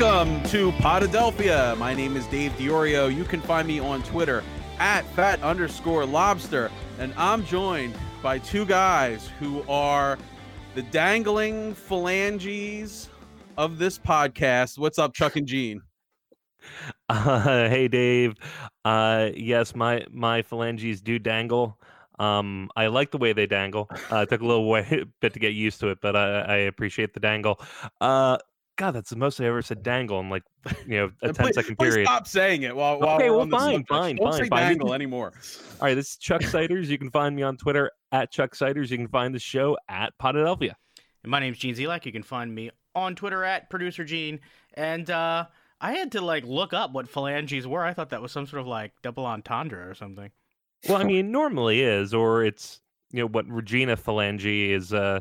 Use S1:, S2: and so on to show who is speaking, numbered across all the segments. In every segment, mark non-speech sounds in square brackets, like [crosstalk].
S1: Welcome to Podadelphia. My name is Dave Diorio. You can find me on Twitter at fat underscore lobster. And I'm joined by two guys who are the dangling phalanges of this podcast. What's up, Chuck and Gene? [laughs]
S2: Uh, hey, Dave. Uh, yes, my my phalanges do dangle. Um, I like the way they dangle. Uh, it took a little [laughs] way, bit to get used to it, but I, I appreciate the dangle. Uh, God, that's the most I ever said dangle in like [laughs] you know a 10
S1: please,
S2: second
S1: please
S2: period.
S1: stop saying it while, while
S2: Okay,
S1: we're
S2: well,
S1: on this
S2: fine, fine,
S1: Don't
S2: fine,
S1: say
S2: fine.
S1: dangle anymore.
S2: All right, this is Chuck Siders. You can find me on Twitter at Chuck Siders. You can find the show at Podadelphia.
S3: And my name's Gene Zelak. You can find me on Twitter at producer Gene. And uh, I had to like look up what phalanges were. I thought that was some sort of like double entendre or something.
S2: Well, I mean, normally is, or it's you know what Regina Phalange is uh,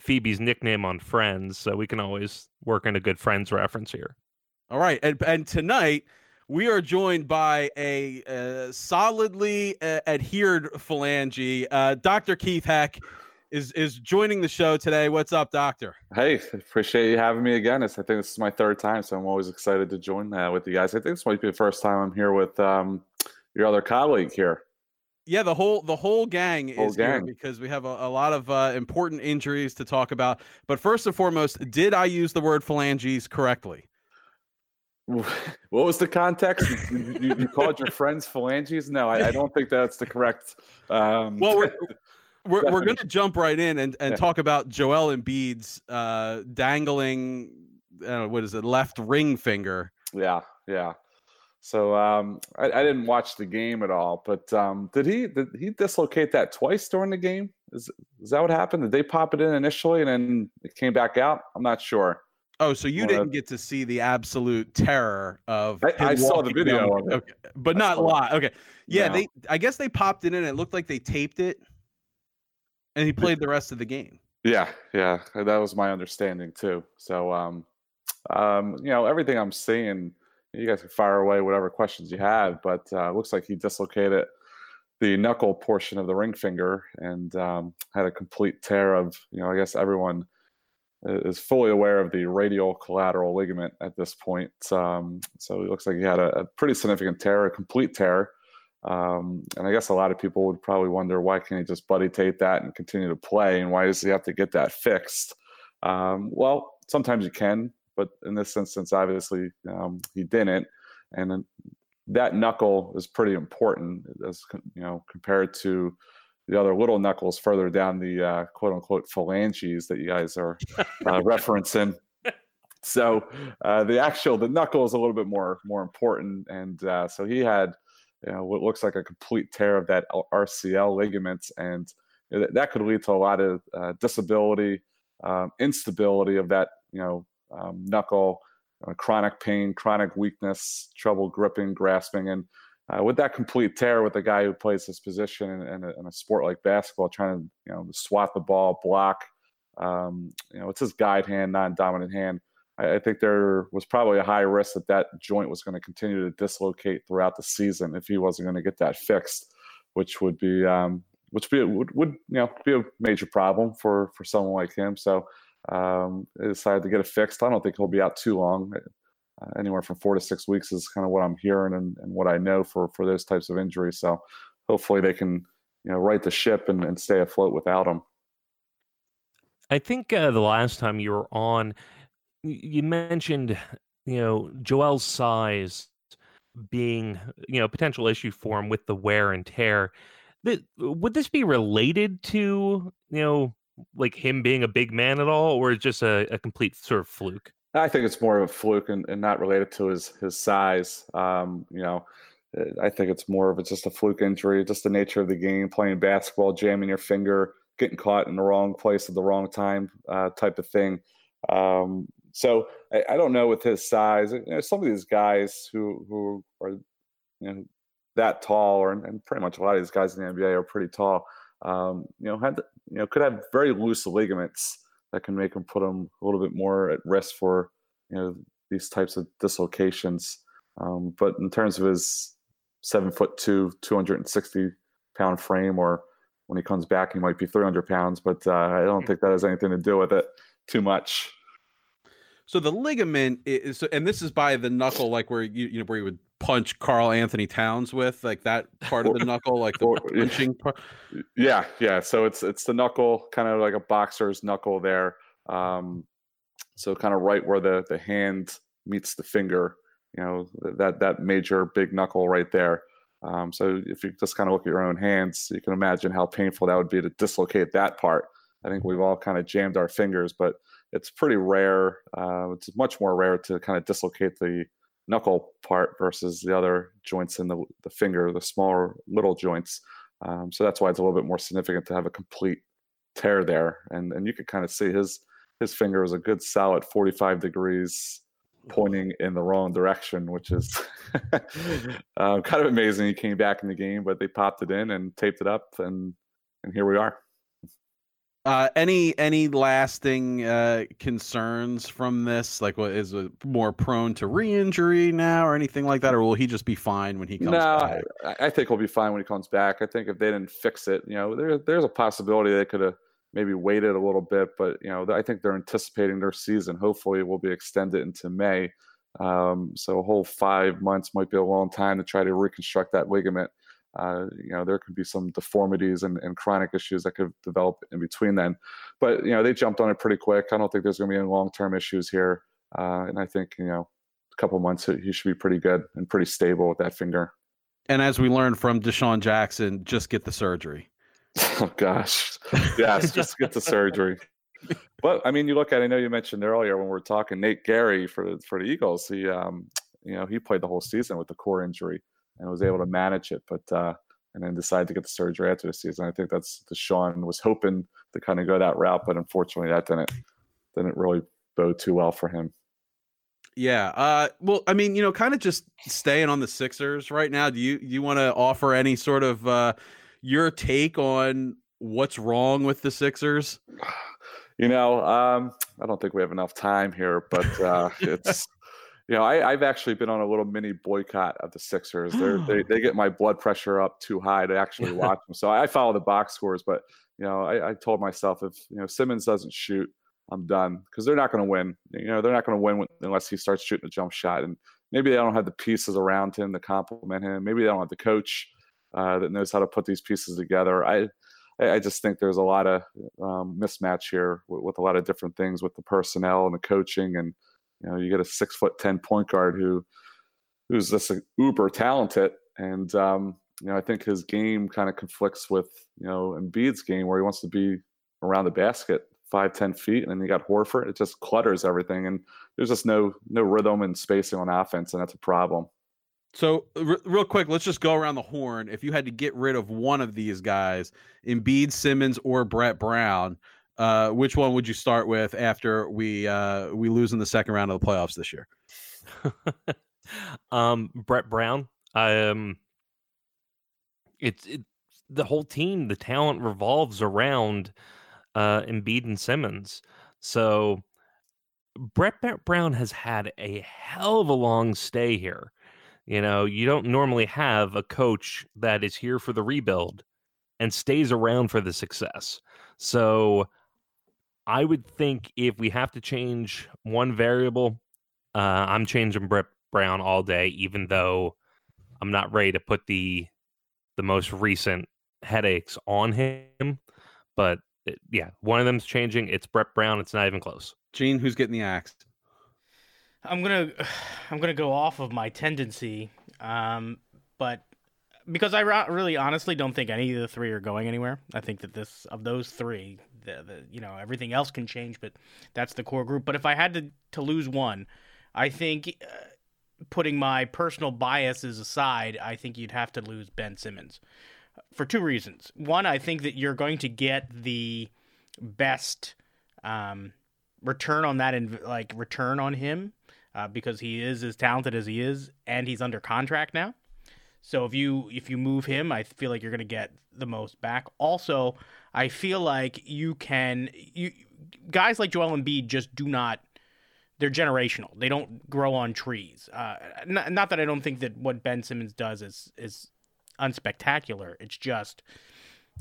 S2: Phoebe's nickname on Friends, so we can always work in a good Friends reference here.
S1: All right, and and tonight we are joined by a uh, solidly uh, adhered phalange. Uh, Dr. Keith Heck is is joining the show today. What's up, Doctor?
S4: Hey, appreciate you having me again. It's, I think this is my third time, so I'm always excited to join uh, with you guys. I think this might be the first time I'm here with um, your other colleague here.
S1: Yeah, the whole the whole gang
S4: Whole
S1: is here because we have a, a lot of uh, important injuries to talk about. But first and foremost, did I use the word phalanges correctly? [laughs]
S4: What was the context? You, you, you called your friends phalanges? No, I, I don't think that's the correct. Um,
S1: Well, we're [laughs] we're, we're going to jump right in and, and
S4: Yeah.
S1: talk about Joel Embiid's uh, dangling. Uh, what is it? Left ring finger.
S4: yeah, yeah. So um, I, I didn't watch the game at all, but um, did he did he dislocate that twice during the game? Is is that what happened? Did they pop it in initially and then it came back out? I'm not sure.
S1: Oh, so you didn't get to see the absolute terror of.
S4: I- I saw the video
S1: down-
S4: of it.
S1: Okay, but
S4: I
S1: not
S4: it.
S1: live. Okay, yeah,
S4: No.
S1: they. I guess they popped it in. It looked like they taped it, and he played the rest of the game.
S4: Yeah, yeah, that was my understanding too. So, um, um, you know, everything I'm seeing, you guys can fire away whatever questions you have, but uh, looks like he dislocated the knuckle portion of the ring finger and um, had a complete tear of, you know, I guess everyone is fully aware of the radial collateral ligament at this point. Um, so it looks like he had a, a pretty significant tear, a complete tear. Um, and I guess a lot of people would probably wonder why can't he just buddy tape that and continue to play, and why does he have to get that fixed? Um, well, sometimes you can, but in this instance, obviously um, he didn't, and then that knuckle is pretty important as you know compared to the other little knuckles further down the uh, quote unquote phalanges that you guys are [laughs] uh, referencing. So uh, the actual the knuckle is a little bit more more important, and uh, so he had you know what looks like a complete tear of that RCL ligaments, and that, that could lead to a lot of uh, disability, um, instability of that you know um, knuckle, uh, chronic pain, chronic weakness, trouble gripping, grasping, and uh, with that complete tear, with a guy who plays this position in, in, a, in a sport like basketball, trying to you know swat the ball, block, um, you know, it's his guide hand, non-dominant hand. I, I think there was probably a high risk that that joint was going to continue to dislocate throughout the season if he wasn't going to get that fixed, which would be um, which be would, would you know be a major problem for for someone like him. So um, decided to get it fixed. I don't think he'll be out too long. Uh, anywhere from four to six weeks is kind of what I'm hearing and, and what I know for for those types of injuries. So hopefully they can you know right the ship and, and stay afloat without him.
S2: I think uh, the last time you were on, you mentioned, you know, Joel's size being, you know, potential issue for him with the wear and tear. Th- would this be related to, you know, like him being a big man at all, or just a, a complete sort of fluke?
S4: I think it's more of a fluke and, and not related to his his size. Um, you know, uh, I think it's more of a, just a fluke injury, just the nature of the game, playing basketball, jamming your finger, getting caught in the wrong place at the wrong time, uh, type of thing. Um, so I, I don't know with his size. You know, some of these guys who who are you know that tall, or and pretty much a lot of these guys in the NBA are pretty tall. Um, you know, had you know could have very loose ligaments that can make them put them a little bit more at risk for you know these types of dislocations. Um, but in terms of his seven foot two, 260 pound frame, or when he comes back, he might be 300 pounds. But uh, I don't think that has anything to do with it too much.
S1: So the ligament is, and this is by the knuckle, like where you, you know, where you would punch Karl-Anthony Towns with, like that part of the knuckle, like the punching part.
S4: Yeah, yeah. So it's it's the knuckle, kind of like a boxer's knuckle there. Um, so kind of right where the the hand meets the finger. You know that that major big knuckle right there. Um, so if you just kind of look at your own hands, you can imagine how painful that would be to dislocate that part. I think we've all kind of jammed our fingers, but it's pretty rare. Uh, it's much more rare to kind of dislocate the knuckle part versus the other joints in the the finger, the smaller little joints. Um, so that's why it's a little bit more significant to have a complete tear there. And and you could kind of see his his finger was a good solid 45 degrees pointing in the wrong direction, which is um, [laughs] [laughs] kind of amazing. He came back in the game, but they popped it in and taped it up, and and here we are.
S1: Uh, any any lasting uh, concerns from this? Like, what is it more prone to re-injury now, or anything like that, or will he just be fine when he comes
S4: no,
S1: back?
S4: I, I think he'll be fine when he comes back. I think if they didn't fix it, you know, there, there's a possibility they could have maybe waited a little bit, but you know, I think they're anticipating their season. Hopefully, it will be extended into May. Um, so a whole five months might be a long time to try to reconstruct that ligament. Uh, you know, there could be some deformities and, and chronic issues that could develop in between then. But you know, they jumped on it pretty quick. I don't think there's going to be any long-term issues here, uh, and I think you know, a couple months he should be pretty good and pretty stable with that finger.
S1: And as we learned from DeSean Jackson, just get the surgery. [laughs]
S4: Oh gosh, yes, just get the surgery. But I mean, you look at. I know you mentioned earlier when we were talking Nate Gerry for the for the Eagles. He, um, you know, he played the whole season with the core injury and was able to manage it, but uh, and then decided to get the surgery after the season. I think that's DeSean was hoping to kind of go that route, but unfortunately, that didn't didn't really bode too well for him.
S1: Yeah. Uh, well, I mean, you know, kind of just staying on the Sixers right now. Do you do you want to offer any sort of uh, your take on what's wrong with the Sixers?
S4: You know, um, I don't think we have enough time here, but uh, [laughs] it's you know, I, I've actually been on a little mini boycott of the Sixers. They're, they they get my blood pressure up too high to actually watch them. So I follow the box scores, but you know, I, I told myself if you know Simmons doesn't shoot, I'm done because they're not going to win. You know, they're not going to win unless he starts shooting a jump shot. And maybe they don't have the pieces around him to complement him. Maybe they don't have the coach uh, that knows how to put these pieces together. I I I just think there's a lot of um, mismatch here with, with a lot of different things with the personnel and the coaching, and you know, you get a six foot ten point guard who who's just a uber talented, and um, you know, I think his game kind of conflicts with you know Embiid's game where he wants to be around the basket five ten feet, and then you got Horford. It just clutters everything, and there's just no no rhythm and spacing on offense, and that's a problem.
S1: So, r- real quick, let's just go around the horn. If you had to get rid of one of these guys, Embiid, Simmons, or Brett Brown, uh, which one would you start with after we uh, we lose in the second round of the playoffs this year? [laughs]
S2: um, Brett Brown. Um, it's it, the whole team. The talent revolves around uh, Embiid and Simmons. So Brett Ba- Brown has had a hell of a long stay here. You know, you don't normally have a coach that is here for the rebuild and stays around for the success. So I would think if we have to change one variable, uh, I'm changing Brett Brown all day, even though I'm not ready to put the the most recent headaches on him. But uh, yeah, one of them's changing. It's Brett Brown. It's not even close.
S1: Gene, who's getting the axe?
S3: I'm gonna [sighs] I'm gonna go off of my tendency, um, but because I really honestly don't think any of the three are going anywhere. I think that this of those three, the, the you know everything else can change, but that's the core group. But if I had to to lose one, I think uh, putting my personal biases aside, I think you'd have to lose Ben Simmons for two reasons. One, I think that you're going to get the best um, return on that, inv- like return on him, uh, because he is as talented as he is, and he's under contract now. So if you if you move him, I feel like you're going to get the most back. Also, I feel like you can you guys like Joel Embiid just do not they're generational. They don't grow on trees. Uh, not, not that I don't think that what Ben Simmons does is is unspectacular. It's just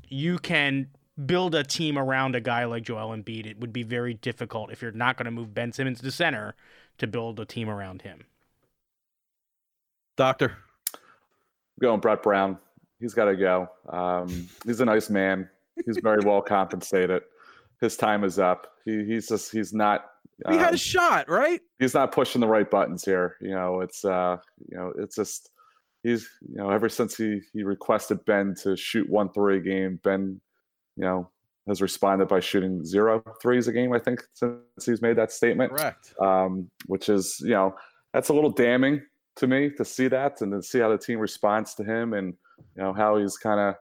S3: you can build a team around a guy like Joel Embiid, it would be very difficult if you're not going to move Ben Simmons to center to build a team around him.
S1: Doctor,
S4: going Brett Brown. He's got to go. Um, he's a nice man. He's very well compensated. His time is up. He, he's just he's not.
S1: he had
S4: um,
S1: a shot, right?
S4: he's not pushing the right buttons here. You know, it's uh, you know, it's just he's you know, ever since he he requested Ben to shoot one three a game, Ben, you know, has responded by shooting zero threes a game. I think since he's made that statement,
S1: Correct.
S4: um, which is you know that's a little damning to me to see that and to see how the team responds to him and you know how he's kind of.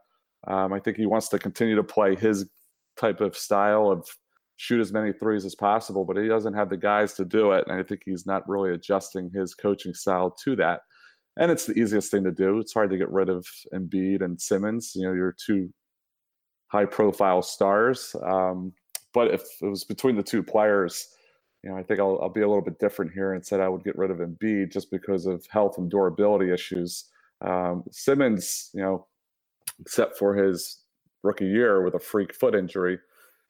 S4: Um, I think he wants to continue to play his type of style of shoot as many threes as possible, but he doesn't have the guys to do it. And I think he's not really adjusting his coaching style to that. And it's the easiest thing to do. It's hard to get rid of Embiid and Simmons. You know, you're two high profile stars. Um, but if it was between the two players, you know, I think I'll, I'll be a little bit different here and said I would get rid of Embiid just because of health and durability issues. Um, Simmons, you know, except for his rookie year with a freak foot injury,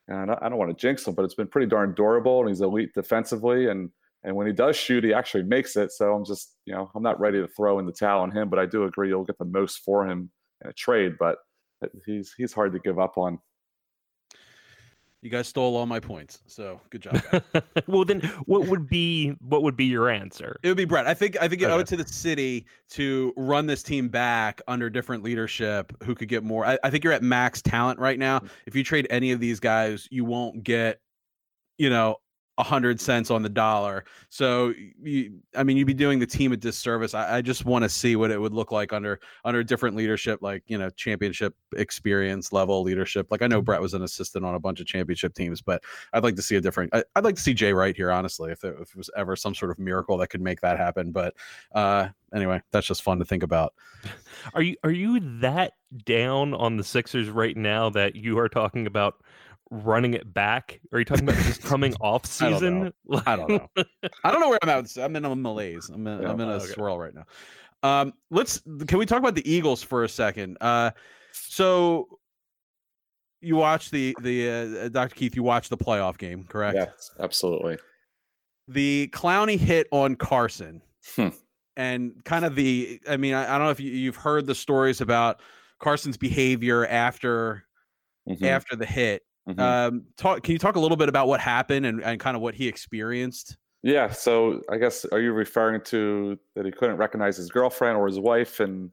S4: and I, don't want to jinx him, but it's been pretty darn durable, and he's elite defensively, and and when he does shoot, he actually makes it. So I'm just, you know, I'm not ready to throw in the towel on him, but I do agree you'll get the most for him in a trade. But he's he's hard to give up on.
S1: You guys stole all my points, so good job. [laughs]
S2: well, then what would be what would be your answer?
S1: it would be Brett. I think I think owe
S2: Okay.
S1: it to the city to run this team back under different leadership who could get more. I, I think you're at max talent right now. Mm. If you trade any of these guys, you won't get, you know, a hundred cents on the dollar. So you, I mean, you'd be doing the team a disservice. I, I just want to see what it would look like under under different leadership, like you know, championship experience level leadership. Like I know Brett was an assistant on a bunch of championship teams, but I'd like to see a different. I, I'd like to see Jay Wright here, honestly, if there, if there was ever some sort of miracle that could make that happen. But uh, anyway, that's just fun to think about. [laughs]
S2: Are you are you that down on the Sixers right now that you are talking about running it back? Are you talking about just coming [laughs] off
S1: I don't
S2: season? [laughs]
S1: I don't know. I don't know where I'm at. I'm in a malaise. I'm in,
S4: Yeah.
S1: I'm in a
S2: Okay.
S1: swirl right now. Um, let's. Can we talk about the Eagles for a second? Uh, so you watched the the uh, Dr. Keith. You watched the playoff game, correct?
S4: Yes, absolutely.
S1: The Clowney hit on Carson,
S4: Hmm.
S1: and kind of the. I mean, I, I don't know if you, you've heard the stories about Carson's behavior after
S4: Mhm,
S1: after the hit.
S4: Mhm.
S1: Um, talk. Can you talk a little bit about what happened and, and kind of what he experienced?
S4: Yeah. So I guess are you referring to that he couldn't recognize his girlfriend or his wife? And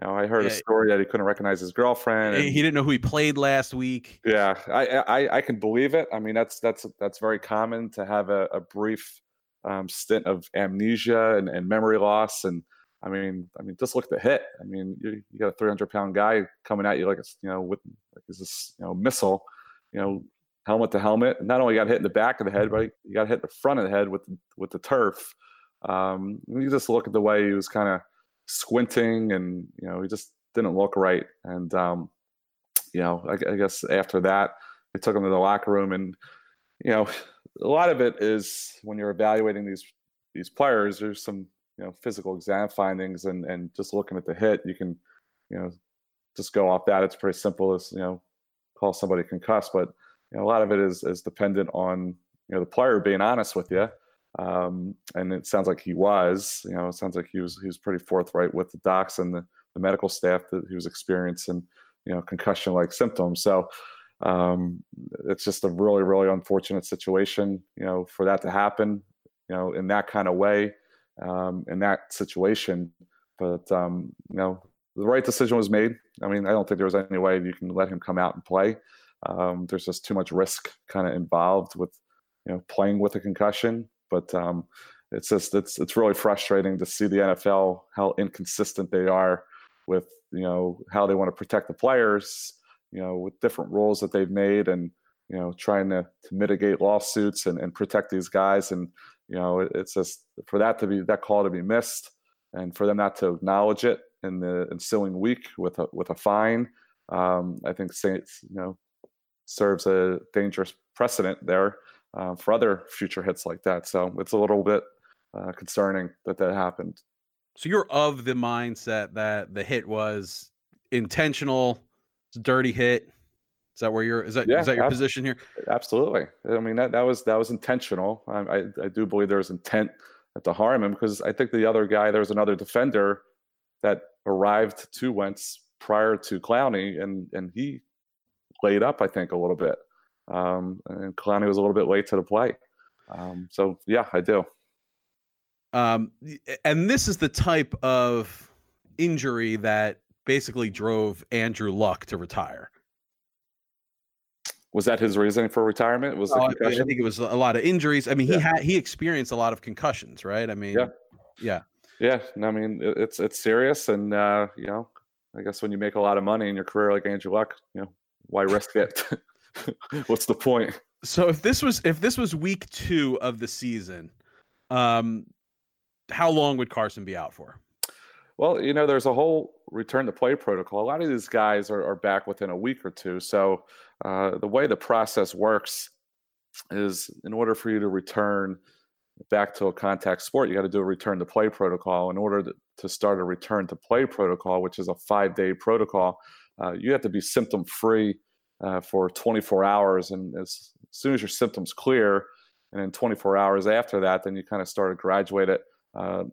S4: you know, I heard a story that he couldn't recognize his girlfriend.
S1: He
S4: and-
S1: he didn't know who he played last week.
S4: Yeah, I, I I can believe it. I mean, that's that's that's very common to have a, a brief um, stint of amnesia and, and memory loss. And I mean, I mean, just look at the hit. I mean, you, you got a 300 pound guy coming at you like it's you know with like it's this you know missile, you know, helmet to helmet. Not only got hit in the back of the head, but you got hit in the front of the head with with the turf. Um, you just look at the way he was kind of squinting, and you know, he just didn't look right. And um, you know, I, I guess after that, they took him to the locker room, and you know, a lot of it is when you're evaluating these these players. There's some you know physical exam findings, and and just looking at the hit, you can you know just go off that. It's pretty simple as you know call somebody concussed, but you know, a lot of it is is dependent on you know the player being honest with you. Um, and it sounds like he was, you know, it sounds like he was he was pretty forthright with the docs and the, the medical staff that he was experiencing, you know, concussion like symptoms. So um, it's just a really, really unfortunate situation, you know, for that to happen, you know, in that kind of way, um, in that situation. But, um, you know, the right decision was made. I mean, I don't think there was any way you can let him come out and play. Um, there's just too much risk kind of involved with, you know, playing with a concussion. But um, it's just it's it's really frustrating to see the NFL how inconsistent they are with you know how they want to protect the players, you know, with different rules that they've made and you know trying to, to mitigate lawsuits and, and protect these guys and you know it, it's just for that to be that call to be missed and for them not to acknowledge it in the ensuing week with a with a fine um, I think Saints you know serves a dangerous precedent there uh, for other future hits like that so it's a little bit uh, concerning that that happened
S1: So you're of the mindset that the hit was intentional, it's a dirty hit, Is that where you're? Is that yeah, is that your ab- position here?
S4: Absolutely. I mean that that was that was intentional. I I, I do believe there was intent to harm him because I think the other guy there was another defender that arrived to Wentz prior to Clowney and and he laid up I think a little bit. Um, and Clowney was a little bit late to the play. Um, so yeah, I do.
S1: Um, and this is the type of injury that basically drove Andrew Luck to retire.
S4: Was that his reasoning for retirement? Was
S1: oh, I think it was a lot of injuries. I mean, he had he experienced a lot of concussions, right? I mean,
S4: yeah,
S1: yeah,
S4: yeah. I mean, it's it's serious, and uh, you know, I guess when you make a lot of money in your career like Andrew Luck, you know, why risk it? [laughs] What's the point?
S1: So if this was if this was week two of the season, um, how long would Carson be out for?
S4: Well, you know, there's a whole return to play protocol. A lot of these guys are, are back within a week or two. So uh, the way the process works is in order for you to return back to a contact sport, you got to do a return to play protocol. In order to, start a return to play protocol, which is a five day protocol, uh, you have to be symptom free uh, for 24 hours. And as, as, soon as your symptoms clear, and then 24 hours after that, then you kind of start to graduate it uh,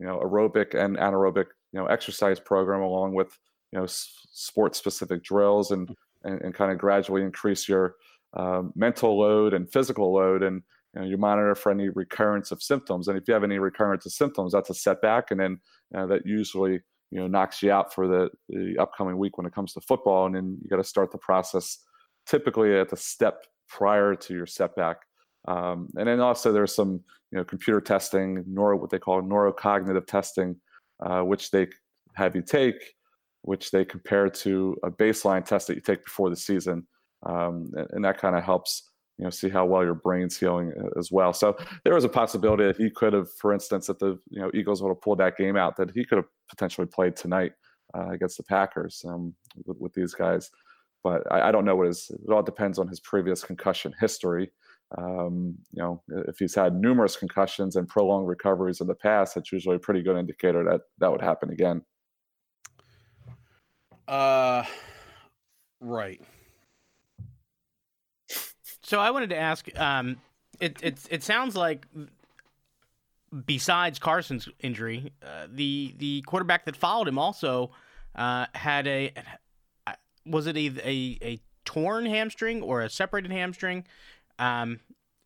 S4: you know aerobic and anaerobic you know exercise program along with you know sport specific drills and, and, and kind of gradually increase your um, mental load and physical load and you, know, you monitor for any recurrence of symptoms and if you have any recurrence of symptoms that's a setback and then uh, that usually you know knocks you out for the, the upcoming week when it comes to football and then you got to start the process typically at the step prior to your setback. Um, and then also there's some you know computer testing, what they call neurocognitive testing, uh, which they have you take, which they compare to a baseline test that you take before the season, um, and, and, that kind of helps you know see how well your brain's healing uh, as well. So there was a possibility that he could have, for instance, that the you know Eagles would have pulled that game out, that he could have potentially played tonight uh, against the Packers um, with, with, these guys. But I, I don't know what his. It all depends on his previous concussion history. Um, you know, if he's had numerous concussions and prolonged recoveries in the past, it's usually a pretty good indicator that that would happen again.
S1: Uh, right.
S3: So I wanted to ask. Um, it it it sounds like besides Carson's injury, uh, the the quarterback that followed him also uh, had a was it a, a a torn hamstring or a separated hamstring? Um,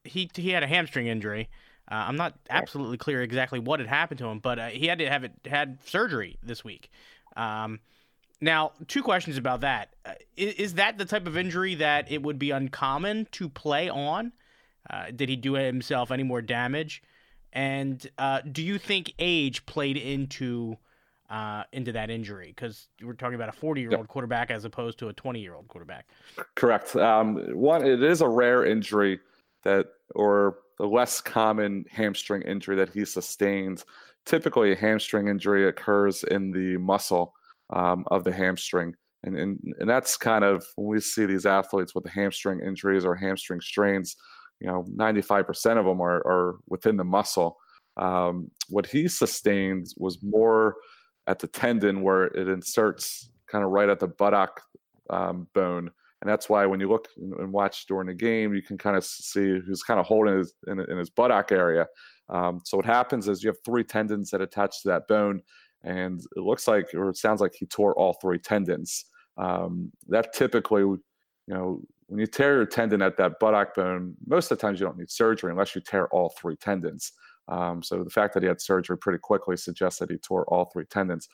S3: he he had a hamstring injury. Uh, I'm not absolutely clear exactly what had happened to him, but uh, he had to have it had surgery this week. Um, now, two questions about that: uh, is, is, that the type of injury that it would be uncommon to play on? Uh, did he do himself any more damage? And uh, do you think age played into uh, into that injury because we're talking about a 40 year old quarterback as opposed to a 20 year old quarterback.
S4: Correct. Um, one, it is a rare injury that, or the less common hamstring injury that he sustains. Typically, a hamstring injury occurs in the muscle um, of the hamstring. And, and, and that's kind of when we see these athletes with the hamstring injuries or hamstring strains, you know, 95% of them are, are within the muscle. Um, what he sustained was more at the tendon where it inserts kind of right at the buttock um, bone. And that's why when you look and watch during the game, you can kind of see who's kind of holding his, in, in his buttock area. Um, so what happens is you have three tendons that attach to that bone, and it looks like, or it sounds like he tore all three tendons. Um, that typically, you know, when you tear your tendon at that buttock bone, most of the times you don't need surgery unless you tear all three tendons. Um, so the fact that he had surgery pretty quickly suggests that he tore all three tendons.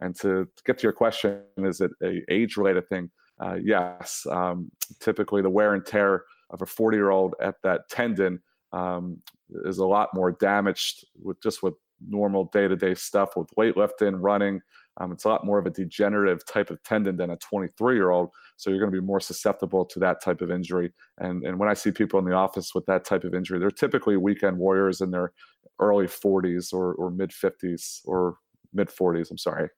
S4: And to, get to your question, is it a age-related thing? Uh, yes. Um, typically, the wear and tear of a 40-year-old at that tendon um, is a lot more damaged with just with normal day-to-day stuff with weightlifting, running. Um, it's a lot more of a degenerative type of tendon than a 23-year-old. So you're going to be more susceptible to that type of injury. And and when I see people in the office with that type of injury, they're typically weekend warriors in their early 40s or, or mid 50s or mid 40s. I'm sorry.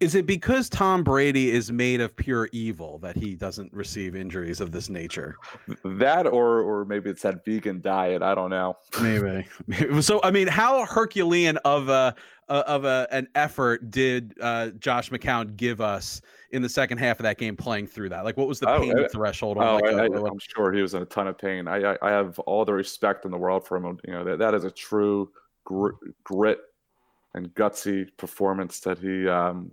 S1: Is it because Tom Brady is made of pure evil that he doesn't receive injuries of this nature?
S4: That or or maybe it's that vegan diet. I don't know. [laughs]
S1: Maybe. [laughs] so I mean, how Herculean of a of a an effort did uh, Josh McCown give us in the second half of that game playing through that? Like, what was the
S4: Oh,
S1: pain
S4: I-
S1: threshold?
S4: Oh,
S1: like
S4: I,
S1: a-
S4: I, am sure he was in a ton of pain. I, I I have all the respect in the world for him. You know that that is a true gr- grit and gutsy performance that he um,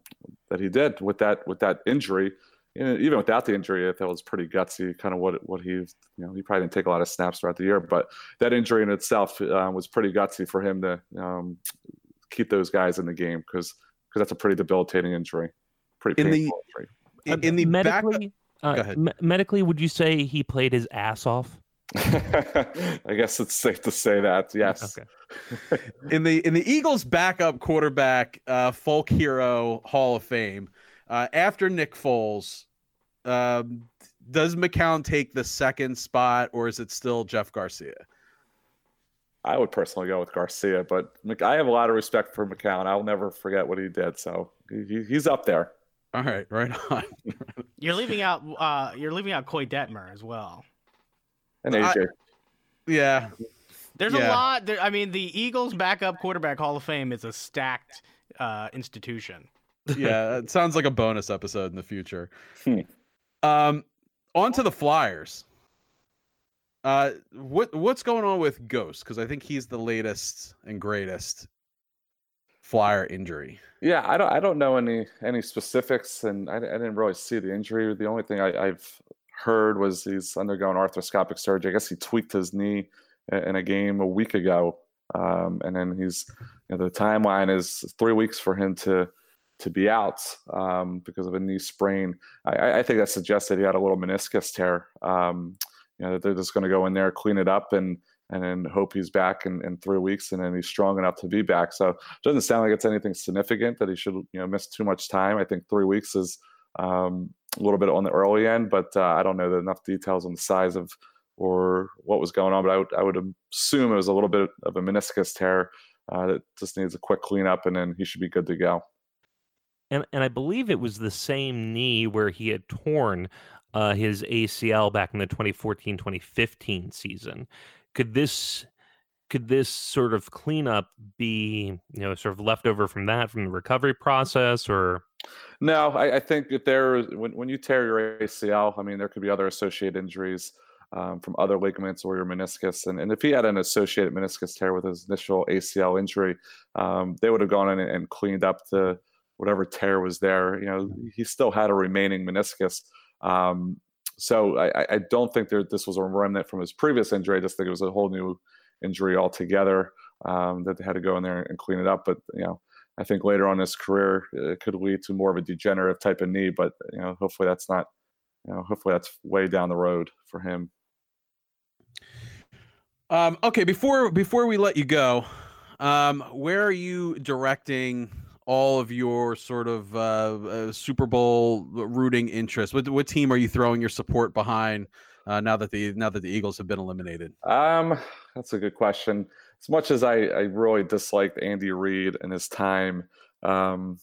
S4: that he did with that with that injury. You know, even without the injury, I thought it was pretty gutsy. Kind of what what he you know he probably didn't take a lot of snaps throughout the year, but that injury in itself uh, was pretty gutsy for him to um, keep those guys in the game because because that's a pretty debilitating injury, pretty
S1: In the-
S4: injury.
S1: in, in the back.
S2: medically, uh,
S1: Go ahead.
S2: me- medically, would you say he played his ass off? [laughs]
S4: I guess it's safe to say that. Yes.
S2: Okay.
S1: in the in the Eagles' backup quarterback, uh, folk hero Hall of Fame, uh, after Nick Foles, um, does McCown take the second spot, or is it still Jeff Garcia?
S4: I would personally go with Garcia, but I have a lot of respect for McCown. I'll never forget what he did. So he, he's up there.
S1: All right, right on. [laughs]
S3: You're leaving out uh you're leaving out Koy Detmer as well.
S4: And
S1: I-
S4: AJ.
S1: Yeah,
S3: There's
S1: Yeah.
S3: a lot. There, I mean, the Eagles' backup quarterback Hall of Fame is a stacked uh, institution. [laughs]
S1: yeah, it sounds like a bonus episode in the future.
S4: Hmm.
S1: Um, on to the Flyers. Uh, what what's going on with Ghost? Because I think he's the latest and greatest Flyer injury.
S4: Yeah, I don't. I don't know any any specifics, and I, I didn't really see the injury. The only thing I, I've heard was he's undergoing arthroscopic surgery. I guess he tweaked his knee in a game a week ago, um, and then he's. You know, the timeline is three weeks for him to to be out um, because of a knee sprain. I- I, think that suggests that he had a little meniscus tear. Um, you know, that they're just going to go in there, clean it up, and and then hope he's back in, in three weeks, and then he's strong enough to be back. So it doesn't sound like it's anything significant that he should you know miss too much time. I think three weeks is um, a little bit on the early end, but uh, I don't know enough details on the size of or what was going on. But I would I would assume it was a little bit of a meniscus tear uh, that just needs a quick cleanup, and then he should be good to go.
S2: And and I believe it was the same knee where he had torn uh, his ACL back in the 2014-2015 season. Could this could this sort of cleanup be you know sort of leftover from that from the recovery process or
S4: No, I, I think if there when when you tear your ACL, I mean there could be other associated injuries um, from other ligaments or your meniscus, and, and if he had an associated meniscus tear with his initial ACL injury, um, they would have gone in and, cleaned up the whatever tear was there. You know, he still had a remaining meniscus. Um, so I, I- I don't think there, this was a remnant from his previous injury. I just think it was a whole new injury altogether um, that they had to go in there and clean it up. But you know, I think later on in his career it could lead to more of a degenerative type of knee. But you know, hopefully that's not. You know, hopefully that's way down the road for him.
S1: Um, okay, before before we let you go, um, where are you directing all of your sort of uh, uh, Super Bowl rooting interest? What what team are you throwing your support behind uh, now that the now that the Eagles have been eliminated?
S4: Um, that's a good question. As much as I, I really disliked Andy Reid and his time um,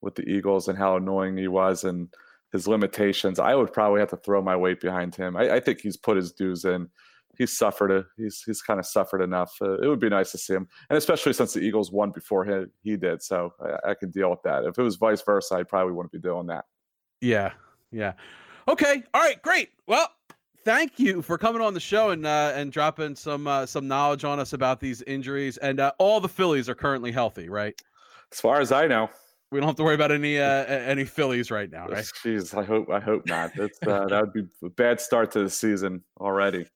S4: with the Eagles and how annoying he was and his limitations, I would probably have to throw my weight behind him. I, I think he's put his dues in. He's suffered. A, he's he's kind of suffered enough. Uh, it would be nice to see him, and especially since the Eagles won before he he did, so I, I could deal with that. If it was vice versa, I probably wouldn't be doing that.
S1: Yeah, yeah. Okay, all right, great. Well, thank you for coming on the show and uh, and dropping some uh, some knowledge on us about these injuries. And uh, all the Phillies are currently healthy, right?
S4: As far as I know,
S1: We don't have to worry about any uh, any Phillies right now, right? [laughs]
S4: Jeez, I hope I hope not. It's, uh, that would be a bad start to the season already.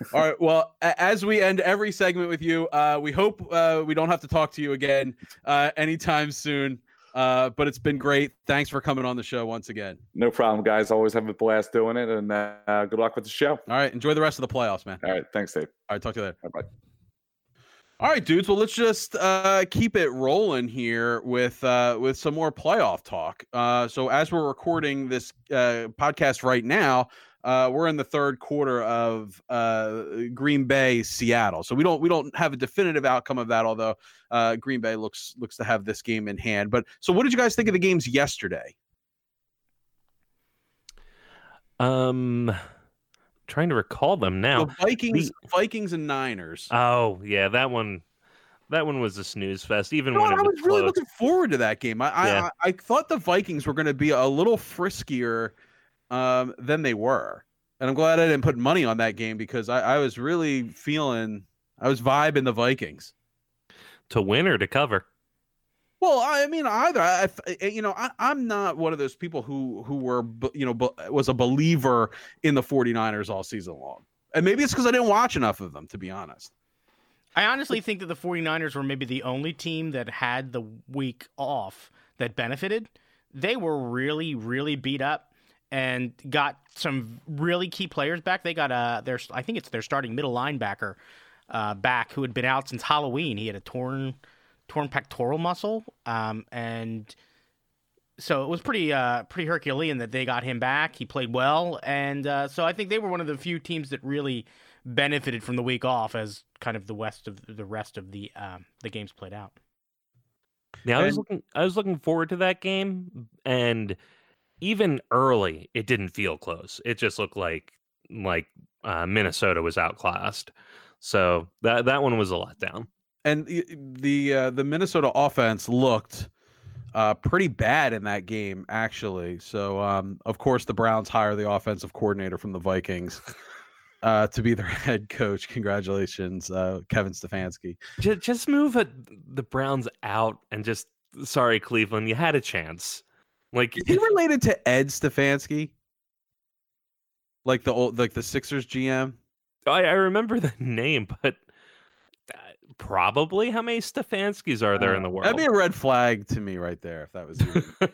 S4: [laughs]
S1: All right. Well, as we end every segment with you, uh, we hope uh, we don't have to talk to you again uh, anytime soon. Uh, but it's been great. Thanks for coming on the show once again.
S4: No problem, guys. Always have a blast doing it, and uh, good luck with the show.
S1: All right. Enjoy the rest of the playoffs, man.
S4: All right, thanks, Dave.
S1: All right. Talk to you later.
S4: Bye.
S1: All right, dudes. Well, let's just uh, keep it rolling here with uh, with some more playoff talk. Uh, so, as we're recording this uh, podcast right now, uh, we're in the third quarter of uh, Green Bay Seattle, so we don't we don't have a definitive outcome of that. Although uh, Green Bay looks looks to have this game in hand. But so, what did you guys think of the games yesterday?
S2: Um, trying to recall them now.
S1: The Vikings, Vikings, and Niners.
S2: Oh yeah, that one. That one was a snooze fest, even
S1: You know
S2: when it
S1: I
S2: was,
S1: was really looking forward to that game. I
S2: Yeah.
S1: I, I thought the Vikings were going to be a little friskier um, than they were, and I'm glad I didn't put money on that game because I, I was really feeling I was vibing the Vikings.
S2: to win or to cover.
S1: Well, I mean, either I, I- you know, I, I'm not one of those people who who were, you know, b- was a believer in the 49ers all season long, and maybe it's because I didn't watch enough of them, to be honest.
S3: I honestly think that the 49ers were maybe the only team that had the week off that benefited. They were really, really beat up and got some really key players back. They got uh their I think it's their starting middle linebacker uh, back who had been out since Halloween. He had a torn torn pectoral muscle, um, and so it was pretty uh, pretty Herculean that they got him back. He played well, and uh, so I think they were one of the few teams that really benefited from the week off as kind of the west of the rest of the um, the games played out.
S2: Now I was looking I was looking forward to that game and even early it didn't feel close. It just looked like like uh, Minnesota was outclassed. So that that one was a letdown.
S1: and the the, uh, the Minnesota offense looked uh, pretty bad in that game, actually. So, um, of course, the Browns hire the offensive coordinator from the Vikings uh, to be their [laughs] head coach. Congratulations, uh, Kevin Stefanski.
S2: Just, just move it, the Browns out and just sorry Cleveland, you had a chance. Like
S1: Is he related to Ed Stefanski? Like the old, like the Sixers GM.
S2: I, I remember the [laughs] name, but uh, probably how many Stefanskis are there in the world?
S1: That'd be a red flag to me right there if that was even, [laughs]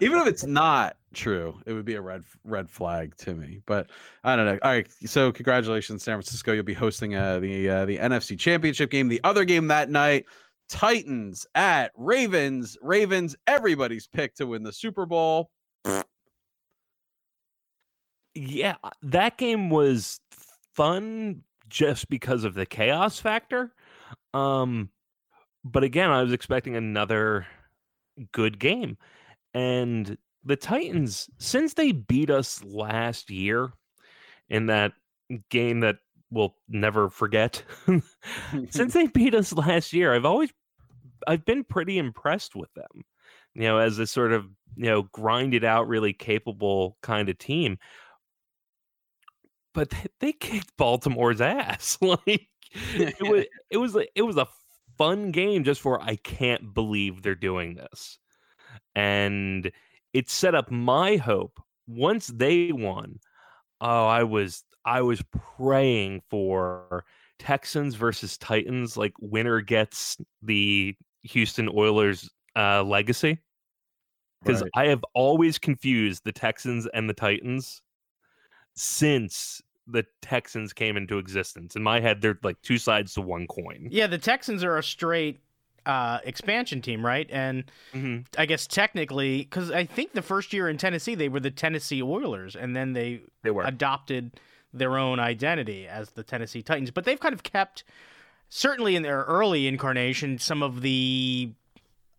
S1: even if it's not true, it would be a red red flag to me. But I don't know. All right, so congratulations, San Francisco. You'll be hosting uh, the uh, the NFC Championship game. The other game that night, Titans at Ravens. Ravens, everybody's pick to win the Super Bowl.
S2: yeah, uh, that game was fun just because of the chaos factor. Um, but again, I was expecting another good game. And the Titans, since they beat us last year in that game that we'll never forget, [laughs] since [laughs] they beat us last year, I've always I've been pretty impressed with them. You know, as a sort of, you know, grinded out, really capable kind of team. But they, they kicked Baltimore's ass. [laughs] like it was it was it was a fun game just for I can't believe they're doing this. And it set up my hope once they won. Oh, I was I was praying for Texans versus Titans like winner gets the Houston Oilers uh legacy because
S1: Right.
S2: I have always confused the Texans and the Titans since the Texans came into existence. In my head, they're like two sides to one coin.
S3: Yeah, the Texans are a straight uh, expansion team, right? And
S2: hmm
S3: I guess technically, because I think the first year in Tennessee they were the Tennessee Oilers, and then they
S2: They were.
S3: adopted their own identity as the Tennessee Titans. But they've kind of kept, certainly in their early incarnation, some of the,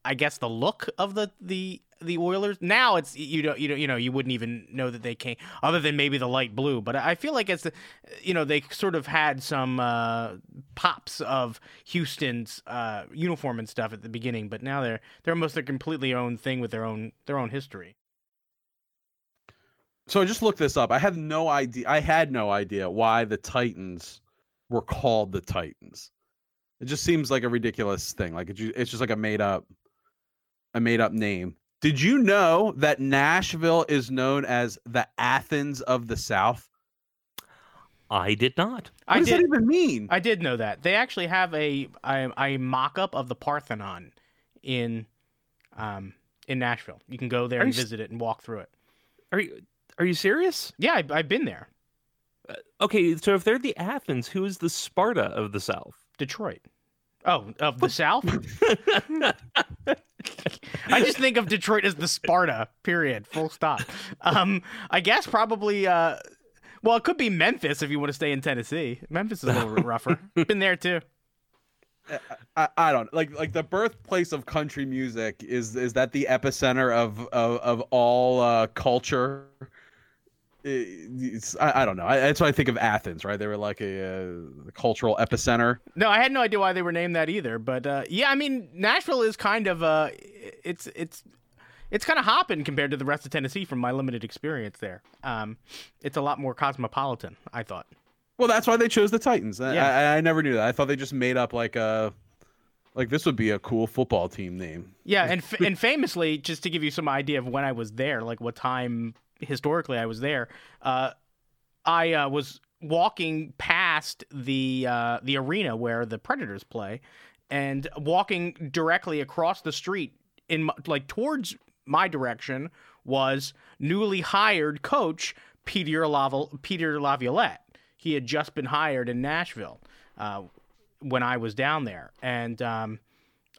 S3: I guess, the look of the the the Oilers. Now it's you don't you don't you know you wouldn't even know that they came other than maybe the light blue. But I feel like it's the, you know they sort of had some uh, pops of Houston's uh, uniform and stuff at the beginning, but now they're they're almost their completely own thing with their own their own history.
S1: So I just looked this up. I had no idea. I had no idea why the Titans were called the Titans. It just seems like a ridiculous thing. Like it's just like a made up, a made up name. Did you know that Nashville is known as the Athens of the South?
S2: I did not.
S1: What
S3: I
S1: does
S3: did
S1: that even mean?
S3: I did know that they actually have a a, a mock up of the Parthenon in um in Nashville. You can go there
S2: Are
S3: and
S2: you s-
S3: visit it and walk through it.
S2: Are you are you serious?
S3: Yeah, I, I've been there.
S2: Okay, so if they're the Athens, who is the Sparta of the South?
S3: Detroit. Oh, of the South. [laughs] I just think of Detroit as the Sparta. Period. Full stop. Um, I guess probably uh, Well, it could be Memphis if you want to stay in Tennessee. Memphis is a little [laughs] rougher. Been there too.
S1: I, I don't like like the birthplace of country music is is that the epicenter of of, of all uh, culture it's, I, I, don't know. I, that's why I think of Athens, right? They were like a, a, cultural epicenter.
S3: No, I had no idea why they were named that either. But uh, yeah, I mean, Nashville is kind of uh, it's it's it's kind of hopping compared to the rest of Tennessee from my limited experience there. Um, it's a lot more cosmopolitan, I thought.
S1: Well, that's why they chose the Titans. Yeah. I, I never knew that. I thought they just made up like a like this would be a cool football team name.
S3: Yeah, [laughs] and f- and famously, just to give you some idea of when I was there, like what time historically I was there, uh, I uh, was walking past the uh, the arena where the Predators play, and walking directly across the street in like towards my direction was newly hired coach Peter Laval- Peter Laviolette. He had just been hired in Nashville uh, when I was down there, and um,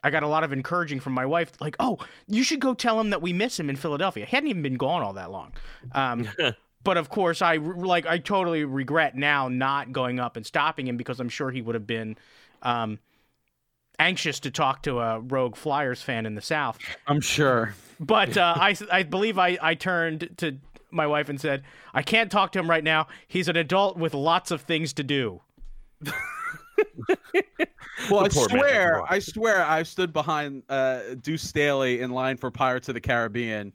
S3: I got a lot of encouraging from my wife, like, "Oh, you should go tell him that we miss him in Philadelphia." He hadn't even been gone all that long. Um, [laughs] but of course, I like I totally regret now not going up and stopping him because I'm sure he would have been um, anxious to talk to a rogue Flyers fan in the South.
S1: I'm sure.
S3: But [laughs] uh, I I believe I I turned to my wife and said, "I can't talk to him right now. He's an adult with lots of things to do." [laughs] [laughs]
S1: well, I swear, I swear, I stood behind uh, Deuce Staley in line for Pirates of the Caribbean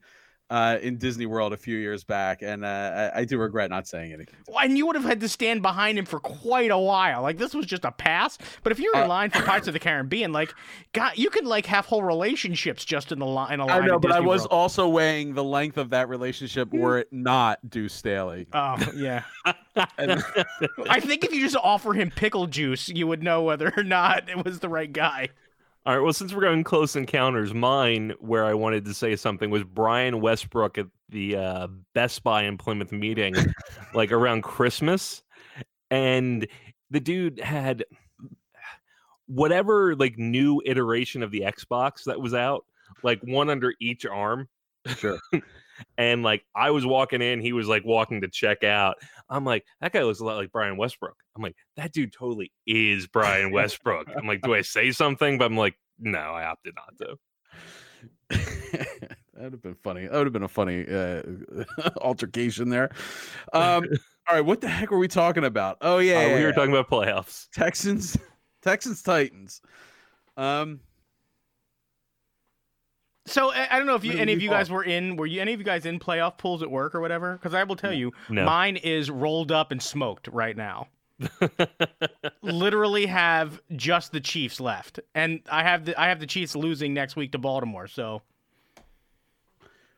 S1: uh, in Disney World a few years back, and uh, I, I, do regret not saying anything.
S3: And you would have had to stand behind him for quite a while. Like this was just a pass. But if you're in uh, line for Pirates [clears throat] of the Caribbean, like God, you could like have whole relationships just in the line. In a line
S1: I know, but
S3: Disney
S1: I was
S3: World.
S1: also weighing the length of that relationship hmm. were it not Deuce Staley.
S3: Oh yeah. [laughs] [laughs] I think if you just offer him pickle juice, you would know whether or not it was the right guy.
S2: All right. Well, since we're going close encounters, mine where I wanted to say something was Brian Westbrook at the uh, Best Buy in Plymouth meeting, like around Christmas, and the dude had whatever like new iteration of the Xbox that was out, like one under each arm.
S1: Sure. [laughs]
S2: and like I was walking in, he was like walking to check out. I'm like, that guy looks a lot like Brian Westbrook. I'm like, that dude totally is Brian Westbrook. I'm like, do I say something? But I'm like, no, I opted not to. [laughs]
S1: that would have been funny. That would have been a funny uh, [laughs] altercation there. Um, [laughs] all right, what the heck were we talking about? Oh yeah, uh,
S2: yeah
S1: we
S2: were yeah. talking about playoffs.
S1: Texans, Texans, Titans. Um,
S3: so I don't know if you, any of you guys were in. Were you any of you guys in playoff pools at work or whatever? Because I will tell you, no. mine is rolled up and smoked right now. [laughs] Literally have just the Chiefs left, and I have the I have the Chiefs losing next week to Baltimore. So,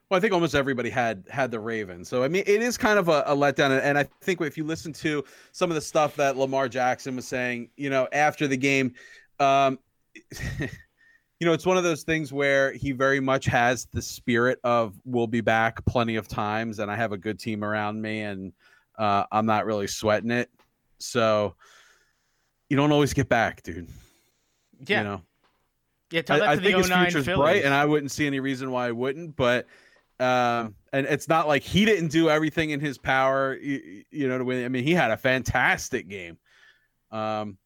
S1: well, I think almost everybody had had the Ravens. So I mean, it is kind of a, a letdown, and I think if you listen to some of the stuff that Lamar Jackson was saying, you know, after the game. Um, [laughs] you know, it's one of those things where he very much has the spirit of we'll be back plenty of times and I have a good team around me and uh, I'm not really sweating it. So you don't always get back, dude.
S3: Yeah.
S1: You know?
S3: Yeah, tell that I,
S1: to I
S3: the
S1: think his
S3: future's
S1: Phillies. bright, and I wouldn't see any reason why I wouldn't. But um, and it's not like he didn't do everything in his power, you, you know, to win. I mean, he had a fantastic game. Um,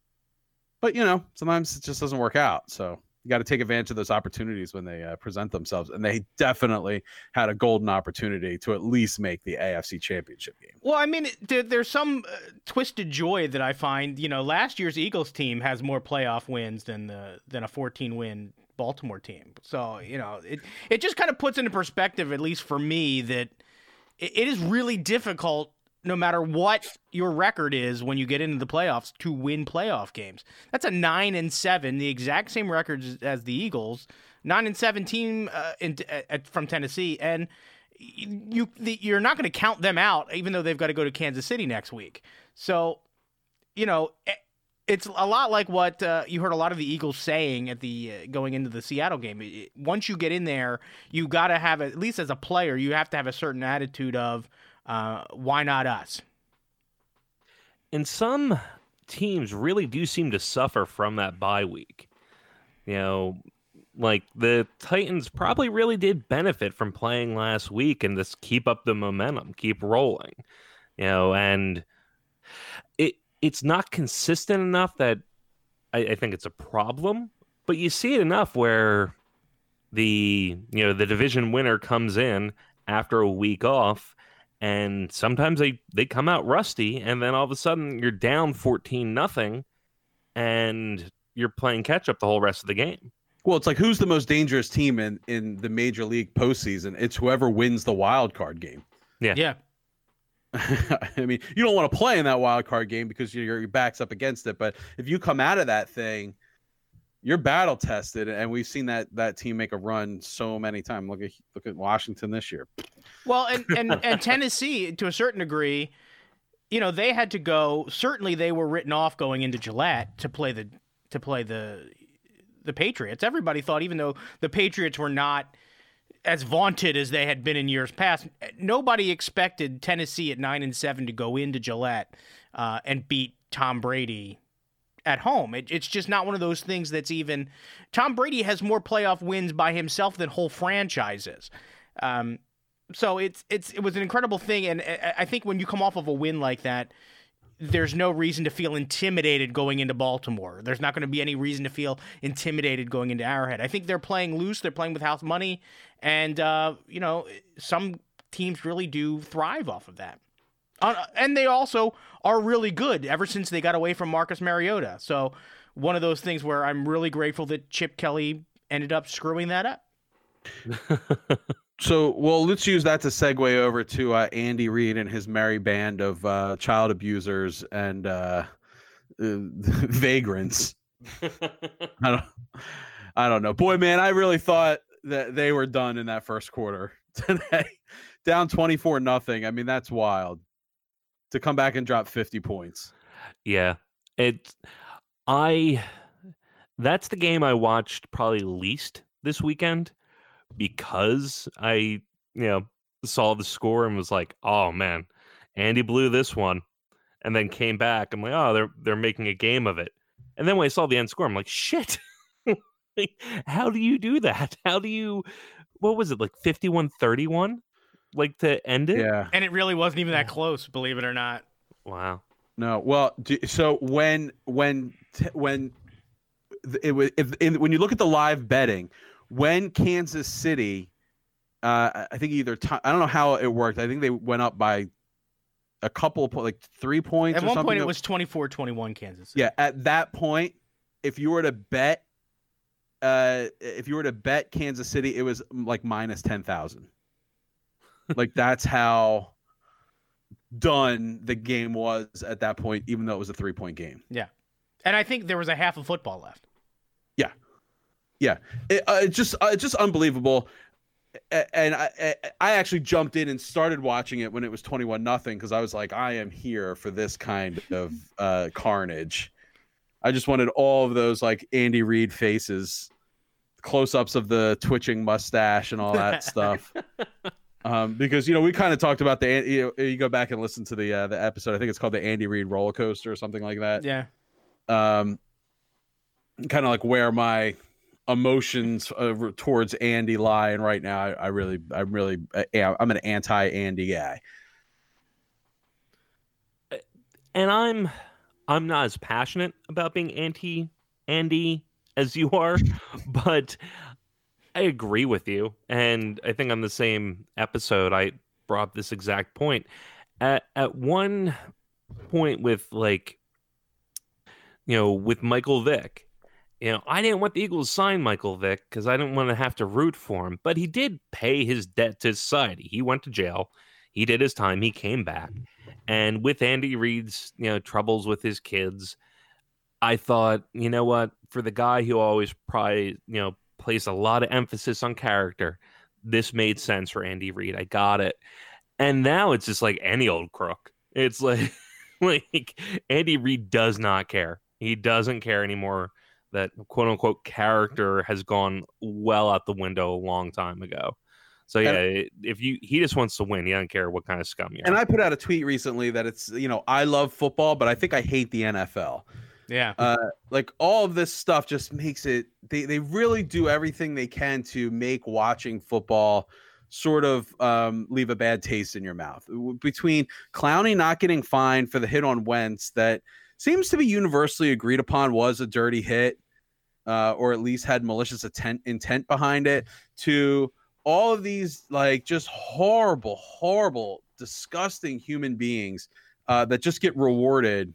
S1: but you know, sometimes it just doesn't work out. So you got to take advantage of those opportunities when they uh, present themselves. And they definitely had a golden opportunity to at least make the AFC Championship game.
S3: Well, I mean, there, there's some uh, twisted joy that I find. You know, last year's Eagles team has more playoff wins than the than a 14 win Baltimore team. So you know, it it just kind of puts into perspective, at least for me, that it, it is really difficult no matter what your record is when you get into the playoffs to win playoff games. That's a 9 and 7, the exact same records as the Eagles. 9 and 7 team uh, in, uh, from Tennessee and you the, you're not going to count them out even though they've got to go to Kansas City next week. So, you know, eh, it's a lot like what uh, you heard a lot of the Eagles saying at the uh, going into the Seattle game. It, once you get in there, you got to have at least as a player, you have to have a certain attitude of uh, why not us?
S2: And some teams really do seem to suffer from that bye week. You know, like the Titans probably really did benefit from playing last week and just keep up the momentum, keep rolling. You know, and it it's not consistent enough that I, I think it's a problem, but you see it enough where the you know the division winner comes in after a week off and sometimes they they come out rusty and then all of a sudden you're down 14 nothing and you're playing catch up the whole rest of the game
S1: Well, it's like who's the most dangerous team in in the major league postseason? It's whoever wins the wild card game.
S2: Yeah.
S3: Yeah. [laughs]
S1: I mean, you don't want to play in that wild card game because your your back's up against it. But if you come out of that thing, you're battle tested, and we've seen that that team make a run so many times. Look at look at Washington this year.
S3: Well, and, and, [laughs] and Tennessee, to a certain degree, you know, they had to go. Certainly, they were written off going into Gillette to play the to play the the Patriots. Everybody thought, even though the Patriots were not as vaunted as they had been in years past, nobody expected Tennessee at nine and seven to go into Gillette uh, and beat Tom Brady at home. It, it's just not one of those things that's even. Tom Brady has more playoff wins by himself than whole franchises. Um, so it's it's it was an incredible thing, and I think when you come off of a win like that, there's no reason to feel intimidated going into Baltimore. There's not going to be any reason to feel intimidated going into Arrowhead. I think they're playing loose. They're playing with house money, and uh, you know some teams really do thrive off of that. Uh, and they also are really good ever since they got away from Marcus Mariota. So one of those things where I'm really grateful that Chip Kelly ended up screwing that up. [laughs]
S1: So, well, let's use that to segue over to uh, Andy Reid and his merry band of uh, child abusers and uh, uh, [laughs] vagrants. [laughs] I don't, I don't know. Boy, man, I really thought that they were done in that first quarter today. Down twenty four nothing. I mean, that's wild. To come back and drop fifty points.
S2: Yeah. It I that's the game I watched probably least this weekend because I, you know, saw the score and was like, "Oh man, Andy blew this one." And then came back. I'm like, "Oh, they're they're making a game of it." And then when I saw the end score, I'm like, "Shit." [laughs] How do you do that? [laughs] How do you what was it? Like 51-31? Like to end it?
S1: Yeah.
S3: And it really wasn't even that close, believe it or not.
S2: Wow.
S1: No. Well, do, so when when when it was if in, when you look at the live betting, when Kansas City, uh, I- I think either ti I don't know how it worked. I think they went up by a couple of po- like three points.
S3: At
S1: or
S3: one
S1: something.
S3: point, it was 24-21 Kansas. City.
S1: yeah. At that point, if you were to bet, uh, if you were to bet Kansas City, it was like minus ten thousand. Like that's how done the game was at that point, even though it was a three point game. Yeah.
S3: And I think there was a half of football left. Yeah. Yeah.
S1: It, uh, it's just uh, just unbelievable. And I, I- actually jumped in and started watching it when it was twenty one nothing because I was like, I am here for this kind of uh, carnage. I just wanted all of those like Andy Reid faces, close ups of the twitching mustache and all that [laughs] stuff. Um, because you know we kind of talked about the you, know, you go back and listen to the uh, the episode. I think it's called the Andy Reid roller coaster or something like that
S3: Yeah.
S1: um kind of like where my emotions uh, towards Andy lie and right now I, I really I'm really uh, I'm an anti Andy guy.
S2: and I'm I'm not as passionate about being anti Andy as you are, [laughs] but I agree with you. And I think on the same episode I brought this exact point. At at one point with like you know, with Michael Vick, you know, I didn't want the Eagles to sign Michael Vick because I didn't want to have to root for him, but he did pay his debt to society. He went to jail. He did his time. He came back. And with Andy Reid's, you know, troubles with his kids, I thought, you know what, for the guy who always probably, you know, placed a lot of emphasis on character, this made sense for Andy Reid. I got it. And now it's just like any old crook. It's [laughs] like like Andy Reid does not care. He doesn't care anymore that quote unquote character has gone well out the window a long time ago. So yeah, it- if you he just wants to win, he doesn't care what kind of scum you are.
S1: And I put out a tweet recently that it's you know I love football, but I think I hate the NFL.
S3: Yeah.
S1: Uh, like all of this stuff just makes it. They they really do everything they can to make watching football sort of um, leave a bad taste in your mouth. Between Clowney not getting fined for the hit on Wentz that seems to be universally agreed upon was a dirty hit, uh, or at least had malicious intent intent behind it, to all of these like just horrible, horrible, disgusting human beings uh, that just get rewarded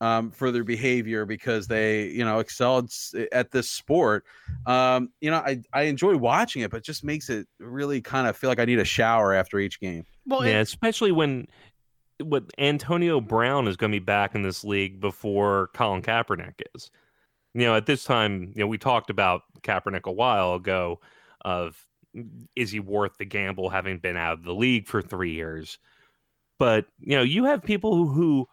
S1: um, for their behavior because they, you know, excelled at this sport. Um, you know, I, I enjoy watching it, but it just makes it really kind of feel like I need a shower after each game.
S2: Well, yeah, especially when what Antonio Brown is going to be back in this league before Colin Kaepernick is. You know, at this time, you know, we talked about Kaepernick a while ago of is he worth the gamble having been out of the league for three years? But you know, you have people who, who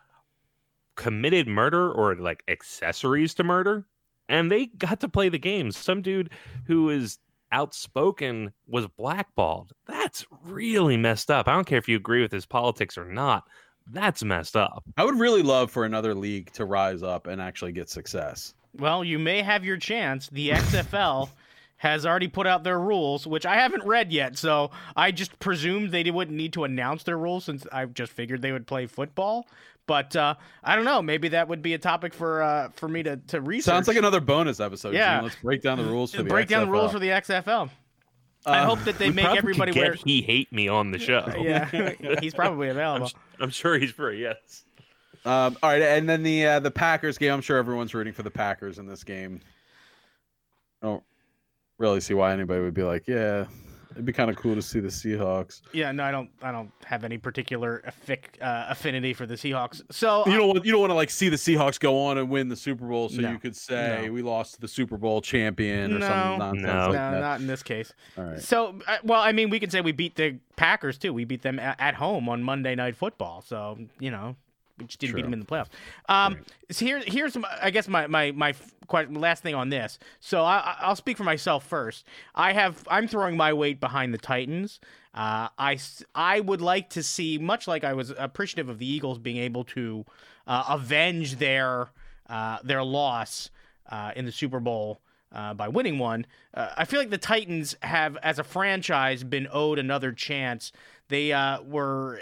S2: committed murder or like accessories to murder, and they got to play the games. Some dude who is outspoken was blackballed. That's really messed up. I don't care if you agree with his politics or not. That's messed up.
S1: I would really love for another league to rise up and actually get success.
S3: Well, you may have your chance. The XFL has already put out their rules, which I haven't read yet. So I just presumed they wouldn't need to announce their rules since I just figured they would play football. But uh, I don't know. Maybe that would be a topic for uh, for me to, to research.
S1: Sounds like another bonus episode. Yeah, Gene. let's break down the rules for the
S3: break
S1: XFL.
S3: down the rules for the XFL. Uh, I hope that they make everybody wear.
S2: He hate me on the show. [laughs]
S3: yeah, he's probably available.
S2: I'm, I'm, sure he's free. Yes.
S1: Um, all right, and then the uh, the Packers game. I'm sure everyone's rooting for the Packers in this game. Oh, really see why anybody would be like, yeah, it'd be kind of cool to see the Seahawks.
S3: Yeah, no, I don't. I don't have any particular affic, uh, affinity for the Seahawks. So
S1: you don't want you don't want to like see the Seahawks go on and win the Super Bowl, so no, you could say no. we lost to the Super Bowl champion or
S3: no,
S1: something nonsense
S3: no,
S1: like
S3: no,
S1: that.
S3: not in this case. All right. So, uh, well, I mean, we could say we beat the Packers too. We beat them at, at home on Monday Night Football. So you know, we just didn't True. beat them in the playoffs. Um, right. so here, here's my, I guess my my my last thing on this. So I, I'll speak for myself first. I have I'm throwing my weight behind the Titans. Uh, I I would like to see, much like I was appreciative of the Eagles being able to uh, avenge their uh, their loss uh, in the Super Bowl. Uh, by winning one, uh, I feel like the Titans have, as a franchise, been owed another chance. They were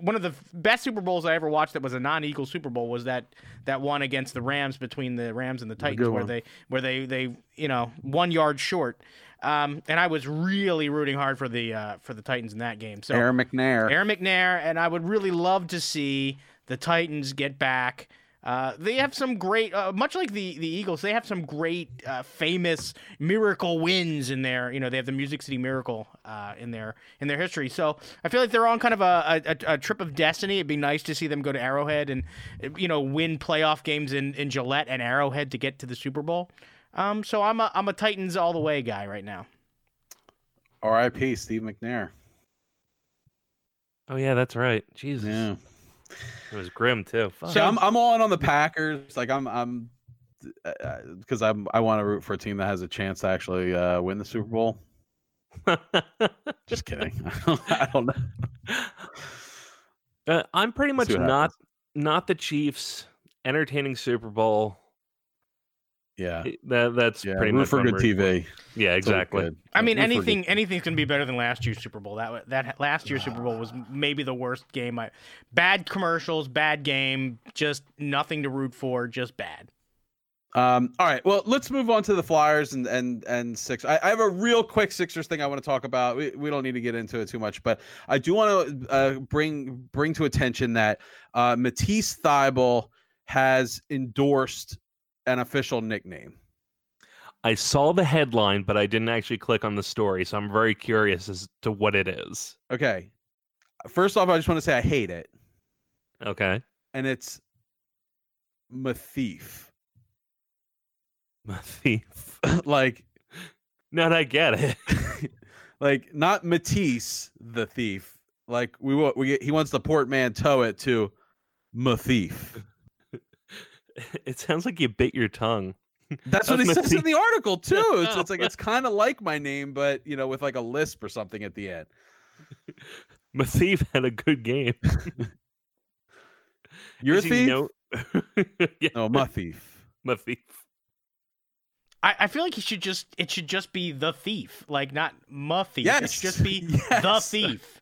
S3: one of the best Super Bowls I ever watched that was a non-Eagle Super Bowl was that that one against the Rams between the Rams and the Titans where they where they they you know one yard short. Um, and I was really rooting hard for the uh, for the Titans in that game. So
S1: Air McNair,
S3: Air McNair, and I would really love to see the Titans get back uh, they have some great, uh, much like the the Eagles, they have some great, uh, famous miracle wins in there. You know, they have the Music City Miracle uh, in their in their history. So I feel like they're on kind of a, a, a, trip of destiny. It'd be nice to see them go to Arrowhead and you know win playoff games in, in Gillette and Arrowhead to get to the Super Bowl. Um, so I'm a I'm a Titans all the way guy right now.
S1: R.I.P. Steve McNair.
S2: Oh yeah, that's right. Jesus.
S1: Yeah.
S2: It was grim too.
S1: Fuck. So I'm I'm all in on the Packers. Like I'm I'm because uh, I'm I want to root for a team that has a chance to actually uh, win the Super Bowl. [laughs] Just kidding. [laughs] I don't know.
S2: Uh, I'm pretty much not not the Chiefs. Entertaining Super Bowl.
S1: Yeah,
S2: that that's
S1: yeah,
S2: pretty much
S1: for good TV.
S2: Yeah, exactly.
S3: I mean, anything anything's gonna be better than last year's Super Bowl. That that last year's Super Bowl was maybe the worst game. I, bad commercials, bad game, just nothing to root for, just bad.
S1: Um, all right, well, let's move on to the Flyers and and and six. I, I have a real quick Sixers thing I want to talk about. We, we don't need to get into it too much, but I do want to uh, bring bring to attention that uh, Matisse Thybulle has endorsed an official nickname.
S2: I saw the headline, but I didn't actually click on the story, so I'm very curious as to what it is.
S1: Okay. First off, I just want to say I hate it.
S2: Okay.
S1: And it's Mathief.
S2: Mathief. [laughs]
S1: like
S2: not I get it. [laughs]
S1: like not Matisse the thief. Like we we he wants the portmanteau it to Mathief. [laughs]
S2: It sounds like you bit your tongue.
S1: That's what he says in the article [laughs] too. It's, it's like it's kind of like my name, but you know, with like a lisp or something at the end. [laughs]
S2: Mathief had a good game.
S1: You're a thief?
S2: Know...
S1: yeah. No, Mathief.
S2: Mathief.
S3: I, I feel like he should just it should just be the thief, like not ma thief. It
S1: Yes.
S3: should just be the thief.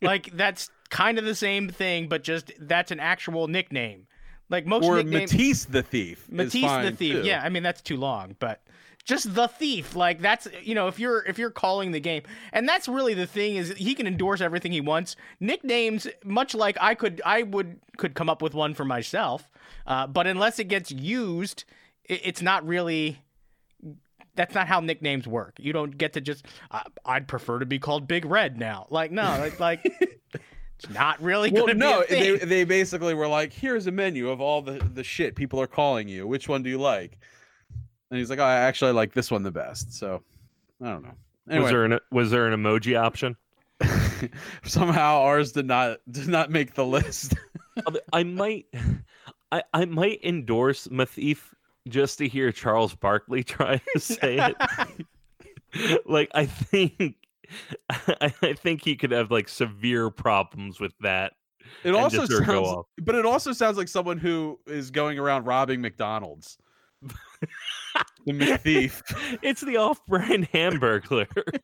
S3: like that's kind of the same thing, but just that's an actual nickname. Like most
S1: or
S3: nicknames,
S1: Matisse the thief. is
S3: Matisse the thief.
S1: too.
S3: Yeah, I mean that's too long, but just the thief. Like that's you know if you're if you're calling the game, and that's really the thing is he can endorse everything he wants. Nicknames, much like I could I would could come up with one for myself, uh, but unless it gets used, it, it's not really. That's not how nicknames work. You don't get to just. Uh, I'd prefer to be called Big Red now. Like no, like, like [laughs] it's not really.
S1: Well,
S3: gonna
S1: no,
S3: be a thing.
S1: they they basically were like, "Here's a menu of all the the shit people are calling you. Which one do you like?" And he's like, oh, "I actually like this one the best." So I don't know.
S2: Was there an was there an emoji option? [laughs]
S1: somehow ours did not did not make the list.
S2: I might, I, I might endorse Mathief just to hear Charles Barkley try to say it. [laughs] like I think, [laughs] I, I think he could have like severe problems with that.
S1: It also
S2: just sort of go
S1: sounds, but it also sounds like someone who is going around robbing McDonald's. the McThief. [laughs]
S2: It's the off-brand Hamburglar. [laughs]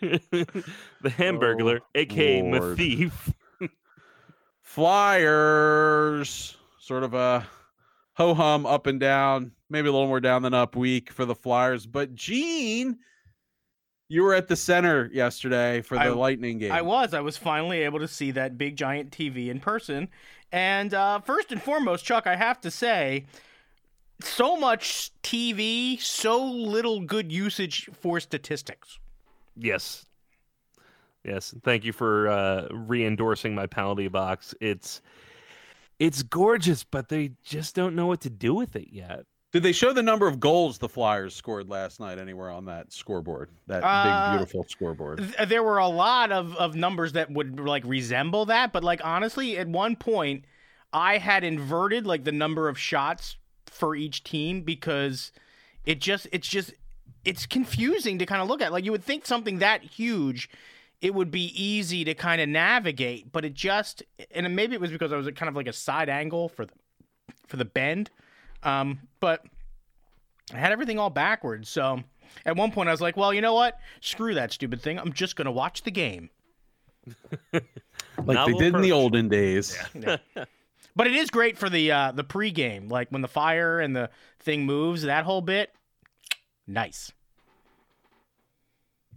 S2: the oh, Hamburglar, aka
S1: Lord.
S2: Mathief.
S1: Flyers, sort of a ho hum up and down, maybe a little more down than up week for the Flyers. But Gene, you were at the center yesterday for the
S3: I-
S1: Lightning game.
S3: I was. I was finally able to see that big giant TV in person. And uh, first and foremost, Chuck, I have to say, so much TV, so little good usage for statistics.
S2: Yes. Yes. Thank you for uh re-endorsing my penalty box. It's it's gorgeous, but they just don't know what to do with it yet.
S1: Did they show the number of goals the Flyers scored last night anywhere on that scoreboard? That
S3: Uh,
S1: big, beautiful scoreboard.
S3: Th- There were a lot of, of numbers that would like resemble that, but like honestly, at one point, I had inverted like the number of shots for each team because it just it's just it's confusing to kind of look at. Like you would think something that huge, it would be easy to kind of navigate, but it just and maybe it was because I was at kind of like a side angle for the for the bend, um, but I had everything all backwards. So at one point I was like, well, you know what? Screw that stupid thing. I'm just gonna watch the game.
S1: Like they
S2: Novel
S1: did in the olden days.
S3: But it is great for the uh, the pregame, like when the fire and the thing moves. That whole bit, nice.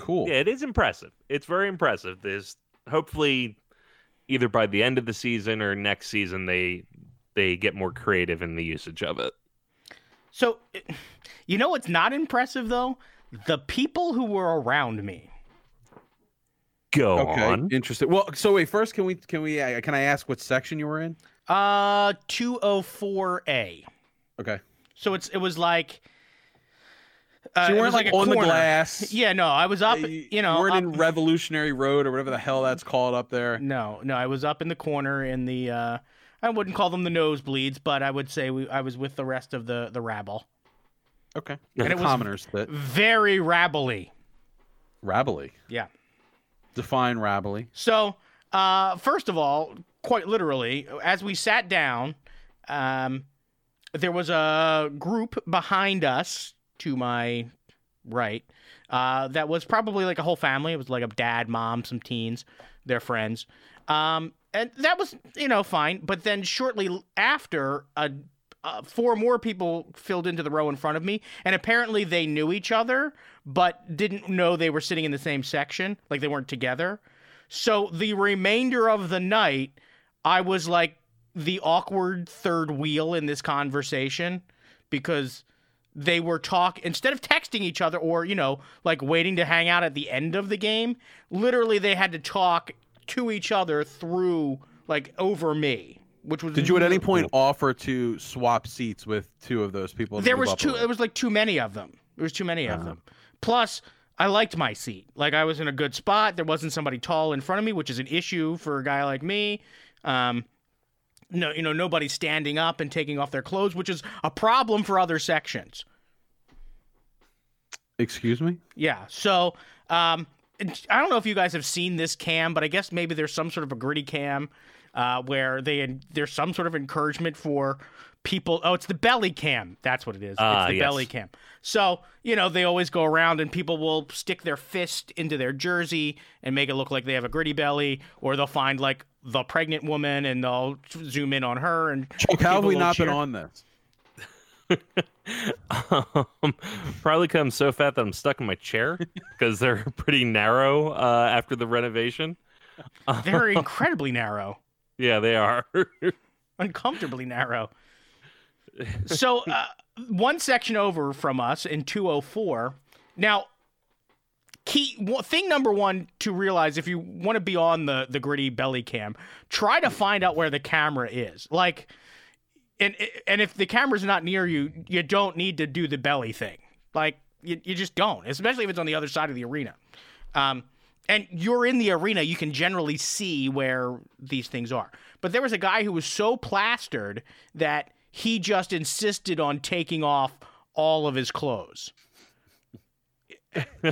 S1: Cool.
S2: Yeah, it is impressive. It's very impressive. This hopefully either by the end of the season or next season they they get more creative in the usage of it.
S3: So, you know what's not impressive though? The people who were around me.
S2: Go
S1: Okay.
S2: on.
S1: Interesting. Well, so wait. First, can we can we uh, can I ask what section you were in?
S3: Uh, two oh four A.
S1: Okay.
S3: So it's it was like. Uh,
S1: so you weren't
S3: was
S1: like,
S3: a
S1: on the glass. [laughs]
S3: Yeah, no, I was up. You know,
S1: weren't
S3: up-
S1: in Revolutionary Road or whatever the hell that's called up there.
S3: No, no, I was up in the corner in the. Uh, I wouldn't call them the nosebleeds, but I would say we, I was with the rest of the the rabble.
S1: Okay.
S3: And
S1: the
S3: it was-
S1: commoners that
S3: Very rabbly.
S1: rabbly.
S3: Yeah.
S1: Define rabbly.
S3: So, uh, first of all, quite literally, as we sat down, um, there was a group behind us to my right uh, that was probably like a whole family. It was like a dad, mom, some teens, their friends. Um, and that was, you know, fine. But then shortly after, uh, four more people filled into the row in front of me, and apparently they knew each other, but didn't know they were sitting in the same section, like they weren't together. So the remainder of the night, I was like the awkward third wheel in this conversation because they were talk instead of texting each other or you know like waiting to hang out at the end of the game. Literally, they had to talk to each other through like over me, which was
S1: Did you at any point offer to swap seats with two of those people?
S3: There
S1: the
S3: was two. It was like too many of them. There was too many of
S1: Uh-huh.
S3: them. Plus, I liked my seat. Like I was in a good spot. There wasn't somebody tall in front of me, which is an issue for a guy like me. Um, no, you know, nobody standing up and taking off their clothes, which is a problem for other sections.
S1: Excuse me.
S3: Yeah. So, um, I don't know if you guys have seen this cam, but I guess maybe there's some sort of a gritty cam uh, where they there's some sort of encouragement for people oh it's the belly cam that's what it is
S2: Ah,
S3: it's the
S2: yes.
S3: belly cam so you know they always go around and people will stick their fist into their jersey and make it look like they have a gritty belly or they'll find like the pregnant woman and they'll zoom in on her and
S1: Chuck, how have we
S3: will
S1: not been on this? [laughs]
S2: um, probably because I'm so fat that I'm stuck in my chair [laughs] because they're pretty narrow uh, after the renovation.
S3: they're [laughs] incredibly narrow
S2: Yeah, they are.
S3: uncomfortably narrow. So, uh, one section over from us in 204. Now, key thing number one to realize if you want to be on the the gritty belly cam, try to find out where the camera is. Like, and and if the camera's not near you, you don't need to do the belly thing. Like, you, you just don't, especially if it's on the other side of the arena. Um, and you're in the arena, you can generally see where these things are. But there was a guy who was so plastered that he just insisted on taking off all of his clothes.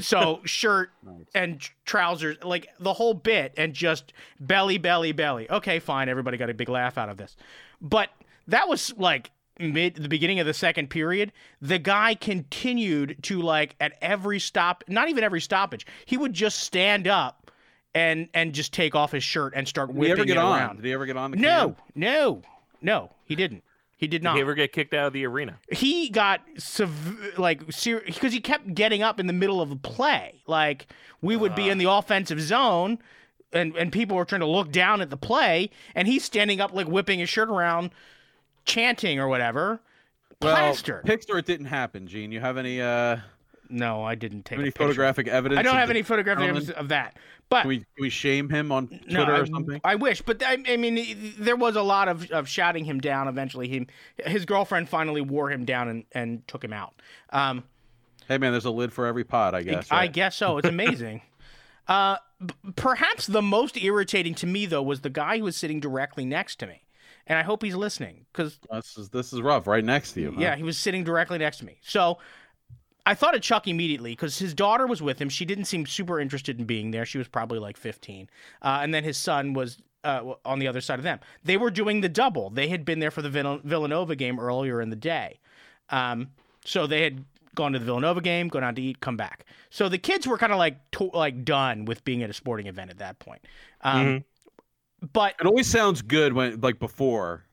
S3: So shirt [laughs] and trousers, like the whole bit, and just belly, belly, belly. Okay, fine. Everybody got a big laugh out of this, but that was like mid the beginning of the second period. The guy continued to like at every stop, not even every stoppage. He would just stand up and and just take off his shirt and start
S1: Did he
S3: whipping
S1: ever get
S3: it
S1: on?
S3: around.
S1: Did he ever get on the
S3: No,
S1: cam?
S3: no, no. He didn't. He did
S2: Did
S3: not
S2: he ever get kicked out of the arena?
S3: he got sev- like because he kept getting up in the middle of a play. Like we would be in the offensive zone, and and people were trying to look down at the play, and he's standing up like whipping his shirt around, chanting or whatever.
S1: Well,
S3: Plastered.
S1: picture it didn't happen, Gene. You have any uh
S3: no, I didn't take
S1: any photographic evidence?
S3: I don't have any photographic evidence of that. But
S1: Can we, can we shame him on Twitter
S3: no, I,
S1: or something?
S3: I wish, but I, I mean, there was a lot of, of shouting him down. Eventually, he, his girlfriend finally wore him down and, and took him out. Um,
S1: Hey man, there's a lid for every pot, I guess.
S3: I
S1: right?
S3: guess so. It's amazing. [laughs] uh, b- perhaps the most irritating to me though was the guy who was sitting directly next to me, and I hope he's listening because
S1: This is this is rough. Right next to you. huh?
S3: yeah, he was sitting directly next to me. So I thought of Chuck immediately because his daughter was with him. She didn't seem super interested in being there. She was probably like 15, uh, and then his son was. Uh, on the other side of them, they were doing the double. They had been there for the Vill- Villanova game earlier in the day, um, so they had gone to the Villanova game, gone out to eat, come back. So the kids were kind of like to- like done with being at a sporting event at that point. Um, But
S1: It always sounds good when like before,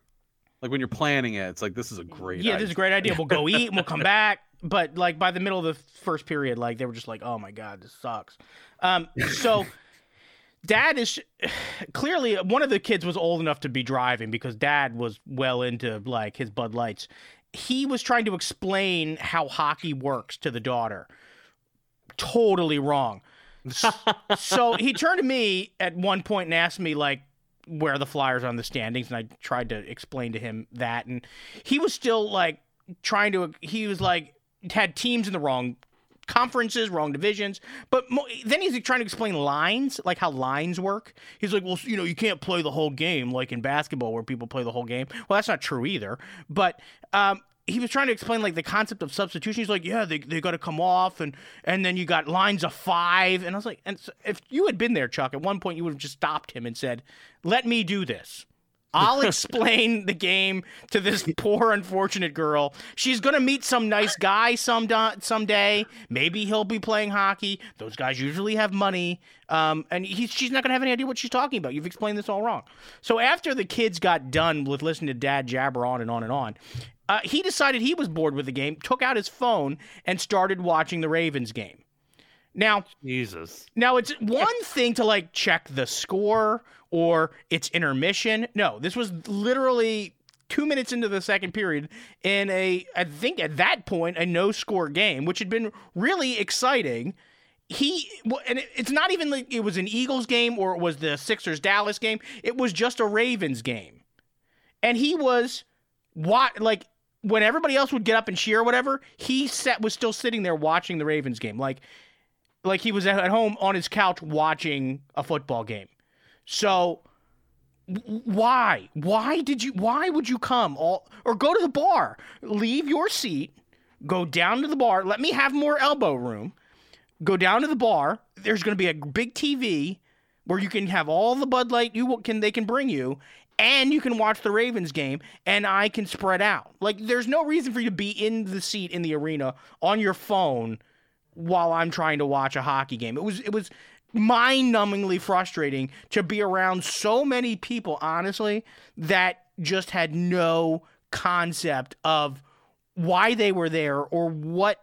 S1: like when you're planning it. It's like this is a great.
S3: yeah, this is a great idea. We'll go [laughs] eat and we'll come back. But like by the middle of the first period, like they were just like, "Oh my god, this sucks." Um, so [laughs] dad is [sighs] clearly one of the kids was old enough to be driving because dad was well into like his Bud Lights. He was trying to explain how hockey works to the daughter. Totally wrong. [laughs] so he turned to me at one point and asked me like where the Flyers are on the standings, and I tried to explain to him that, and he was still like trying to. He was like had teams in the wrong conferences, wrong divisions, but mo- then he's trying to explain lines, like how lines work. He's like, well, you know, you can't play the whole game like in basketball where people play the whole game. Well, that's not true either. But um, he was trying to explain like the concept of substitution. He's like, yeah, they, they got to come off, and and then you got lines of five, and I was like, and so if you had been there, Chuck, at one point you would have just stopped him and said, let me do this. I'll [laughs] explain the game to this poor, unfortunate girl. She's gonna meet some nice guy some someday. Maybe he'll be playing hockey. Those guys usually have money, um, and he's, she's not gonna have any idea what she's talking about. You've explained this all wrong. So after the kids got done with listening to Dad jabber on and on and on, uh, he decided he was bored with the game, took out his phone, and started watching the Ravens game. Now,
S2: Jesus.
S3: now it's one thing to like check the score or it's intermission. No, this was literally two minutes into the second period in a I think at that point a no score game, which had been really exciting. He and it's not even like it was an Eagles game or it was the Sixers Dallas game. It was just a Ravens game, and he was what like when everybody else would get up and cheer or whatever. He sat was still sitting there watching the Ravens game, like like he was at home on his couch watching a football game. So why? Why did you why would you come all or go to the bar? Leave your seat, go down to the bar, let me have more elbow room. Go down to the bar. There's going to be a big TV where you can have all the Bud Light you can they can bring you and you can watch the Ravens game, and I can spread out. Like, there's no reason for you to be in the seat in the arena on your phone while I'm trying to watch a hockey game. It was it was mind-numbingly frustrating to be around so many people, honestly, that just had no concept of why they were there or what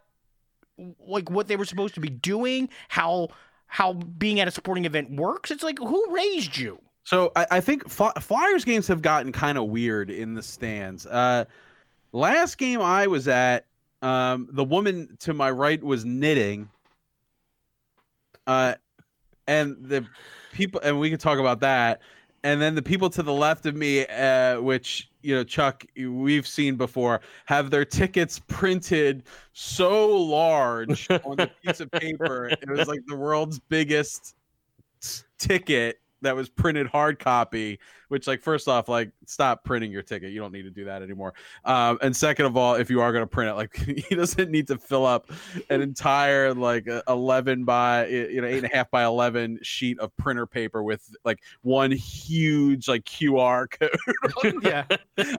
S3: like what they were supposed to be doing, how how being at a sporting event works. It's like who raised you?
S1: So I, I think Flyers games have gotten kind of weird in the stands. Uh, last game I was at, um, the woman to my right was knitting, uh, and the people, and we can talk about that. And then the people to the left of me, uh, which you know, Chuck, we've seen before, have their tickets printed so large [laughs] on the piece of paper. It was like the world's biggest ticket that was printed hard copy which like first off like stop printing your ticket you don't need to do that anymore um, and second of all if you are going to print it like [laughs] he doesn't need to fill up an [laughs] entire like 11 by you know eight and a half by 11 sheet of printer paper with like one huge like qr [laughs] code
S3: yeah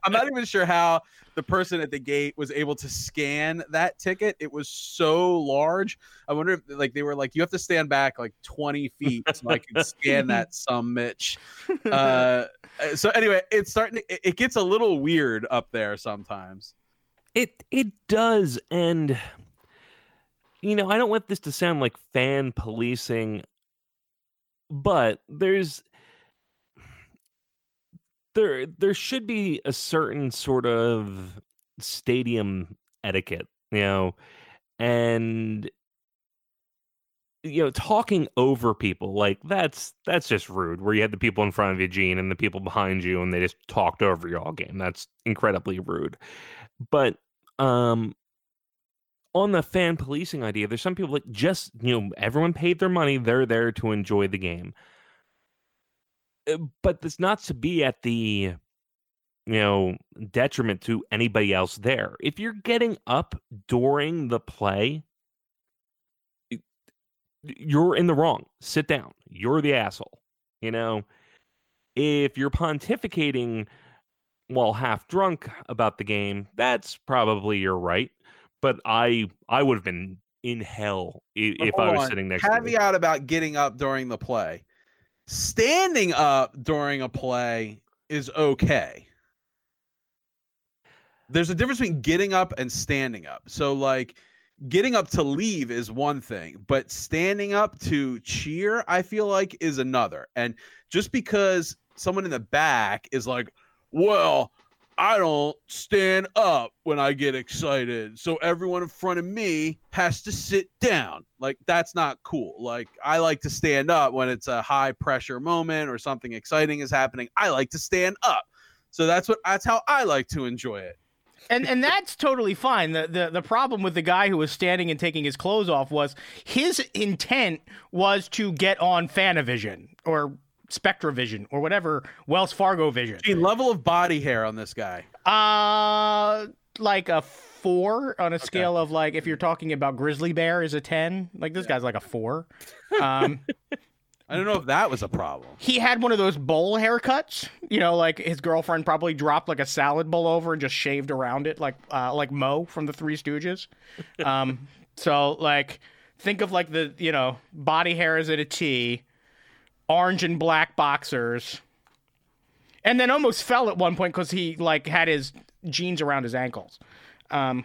S1: i'm not even sure how the person at the gate was able to scan that ticket. It was so large. I wonder if like they were like, you have to stand back like 20 feet so I can scan that some Mitch. Uh, Uh, so anyway, it's starting to, it gets a little weird up there sometimes.
S2: It it does. And you know, I don't want this to sound like fan policing, but there's there there should be a certain sort of stadium etiquette, you know, and you know, talking over people like that's that's just rude. Where you had the people in front of you, Gene, and the people behind you, and they just talked over you all game. That's incredibly rude. But um, on the fan policing idea, there's some people like just you know everyone paid their money. They're there to enjoy the game. Uh, but it's not to be at the you know detriment to anybody else there. If you're getting up during the play, you're in the wrong. Sit down. You're the asshole. You know, if you're pontificating while half drunk about the game, that's probably your right. But I I would have been in hell if, if I was on. sitting next
S1: Caveat
S2: to
S1: Caveat about getting up during the play standing up during a play is okay. There's a difference between getting up and standing up. So, like, getting up to leave is one thing, but standing up to cheer, I feel like, is another. And just because someone in the back is like, well, I don't stand up when I get excited. So everyone in front of me has to sit down. Like that's not cool. Like I like to stand up when it's a high pressure moment or something exciting is happening. I like to stand up. So that's what that's how I like to enjoy it.
S3: And and that's totally fine. The, the the problem with the guy who was standing and taking his clothes off was his intent was to get on Fanavision or SpectraVision or whatever Wells Fargo Vision.
S1: Gee, level of body hair on this guy.
S3: Uh like a four on a okay. scale of like if you're talking about grizzly bear is a ten. Like this yeah. guy's like a four. [laughs] Um
S1: I don't know if that was a problem.
S3: He had one of those bowl haircuts, you know, like his girlfriend probably dropped like a salad bowl over and just shaved around it, like uh, like Moe from the Three Stooges. Um, [laughs] so like, think of like the you know body hair is at a T, orange and black boxers, and then almost fell at one point because he like had his jeans around his ankles. Um,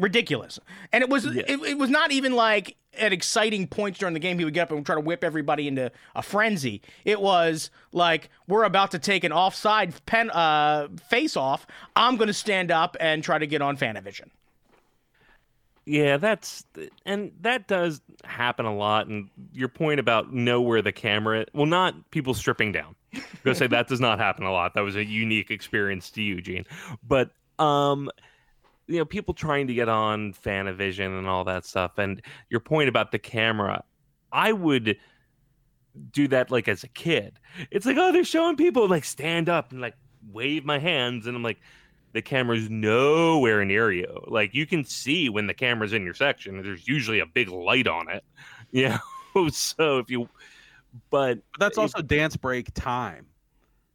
S3: ridiculous, and it was it, it was not even like at exciting points during the game he would get up and try to whip everybody into a frenzy. It was like we're about to take an offside pen uh, face off. I'm going to stand up and try to get on Fanavision.
S2: Yeah, that's and that does happen a lot. And your point about know where the camera, well, not people stripping down. I'm gonna say that does not happen a lot. That was a unique experience to you, Gene. but um, you know, people trying to get on Fanavision and all that stuff. And your point about the camera, I would do that like as a kid. It's like, oh, they're showing people like stand up and like wave my hands, and I'm like the camera's nowhere near you. Like you can see when the camera's in your section. There's usually a big light on it. [laughs] You know, so if you, but
S1: that's also dance break time.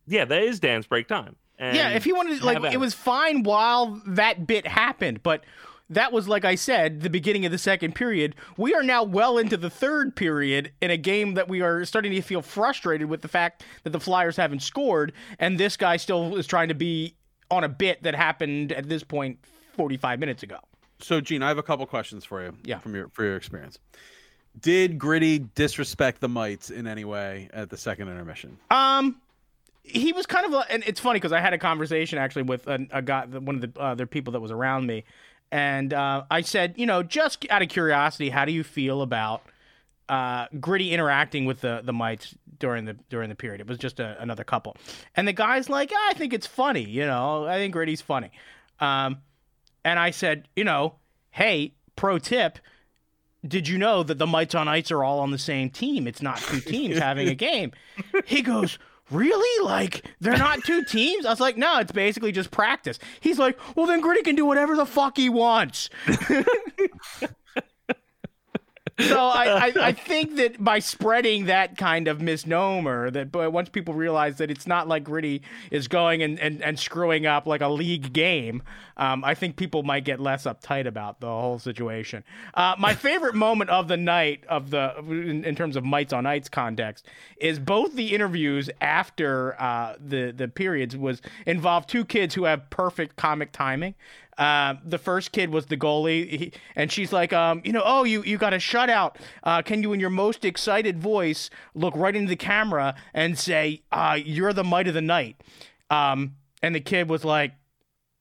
S2: yeah, that is dance break time.
S3: Yeah, if he wanted, like, it was fine while that bit happened, but that was, like I said, the beginning of the second period. We are now well into the third period in a game that we are starting to feel frustrated with the fact that the Flyers haven't scored, and this guy still is trying to be on a bit that happened at this point 45 minutes ago.
S1: So, Gene, I have a couple questions for you.
S3: Yeah.
S1: From your for your experience, did Gritty disrespect the mites in any way at the second intermission?
S3: Um, he was kind of, and it's funny because I had a conversation actually with a, a guy, one of the other people that was around me, and uh, I said, you know, just out of curiosity, how do you feel about uh, Gritty interacting with the the mites during the during the period? It was just a, another couple, and the guy's like, I think it's funny, you know, I think Gritty's funny, um, and I said, you know, hey, pro tip. Did you know that the mites on ice are all on the same team? It's not two teams having a [laughs] game. He goes, really? Like they're not two [laughs] teams? I was like, no, it's basically just practice. He's like, well, then Gritty can do whatever the fuck he wants. [laughs] so I, I, I, [laughs] think that by spreading that kind of misnomer, that once people realize that it's not like Gritty is going and, and, and screwing up like a league game, um, I think people might get less uptight about the whole situation. Uh, my [laughs] favorite moment of the night of the in, in, terms of mites on ice context is both the interviews after uh, the the periods was involved two kids who have perfect comic timing. Uh, the first kid was the goalie, he, and she's like, um, you know, oh, you you got a shutout. Uh, can you, in your most excited voice, look right into the camera and say, uh, "You're the might of the night"? Um, and the kid was like,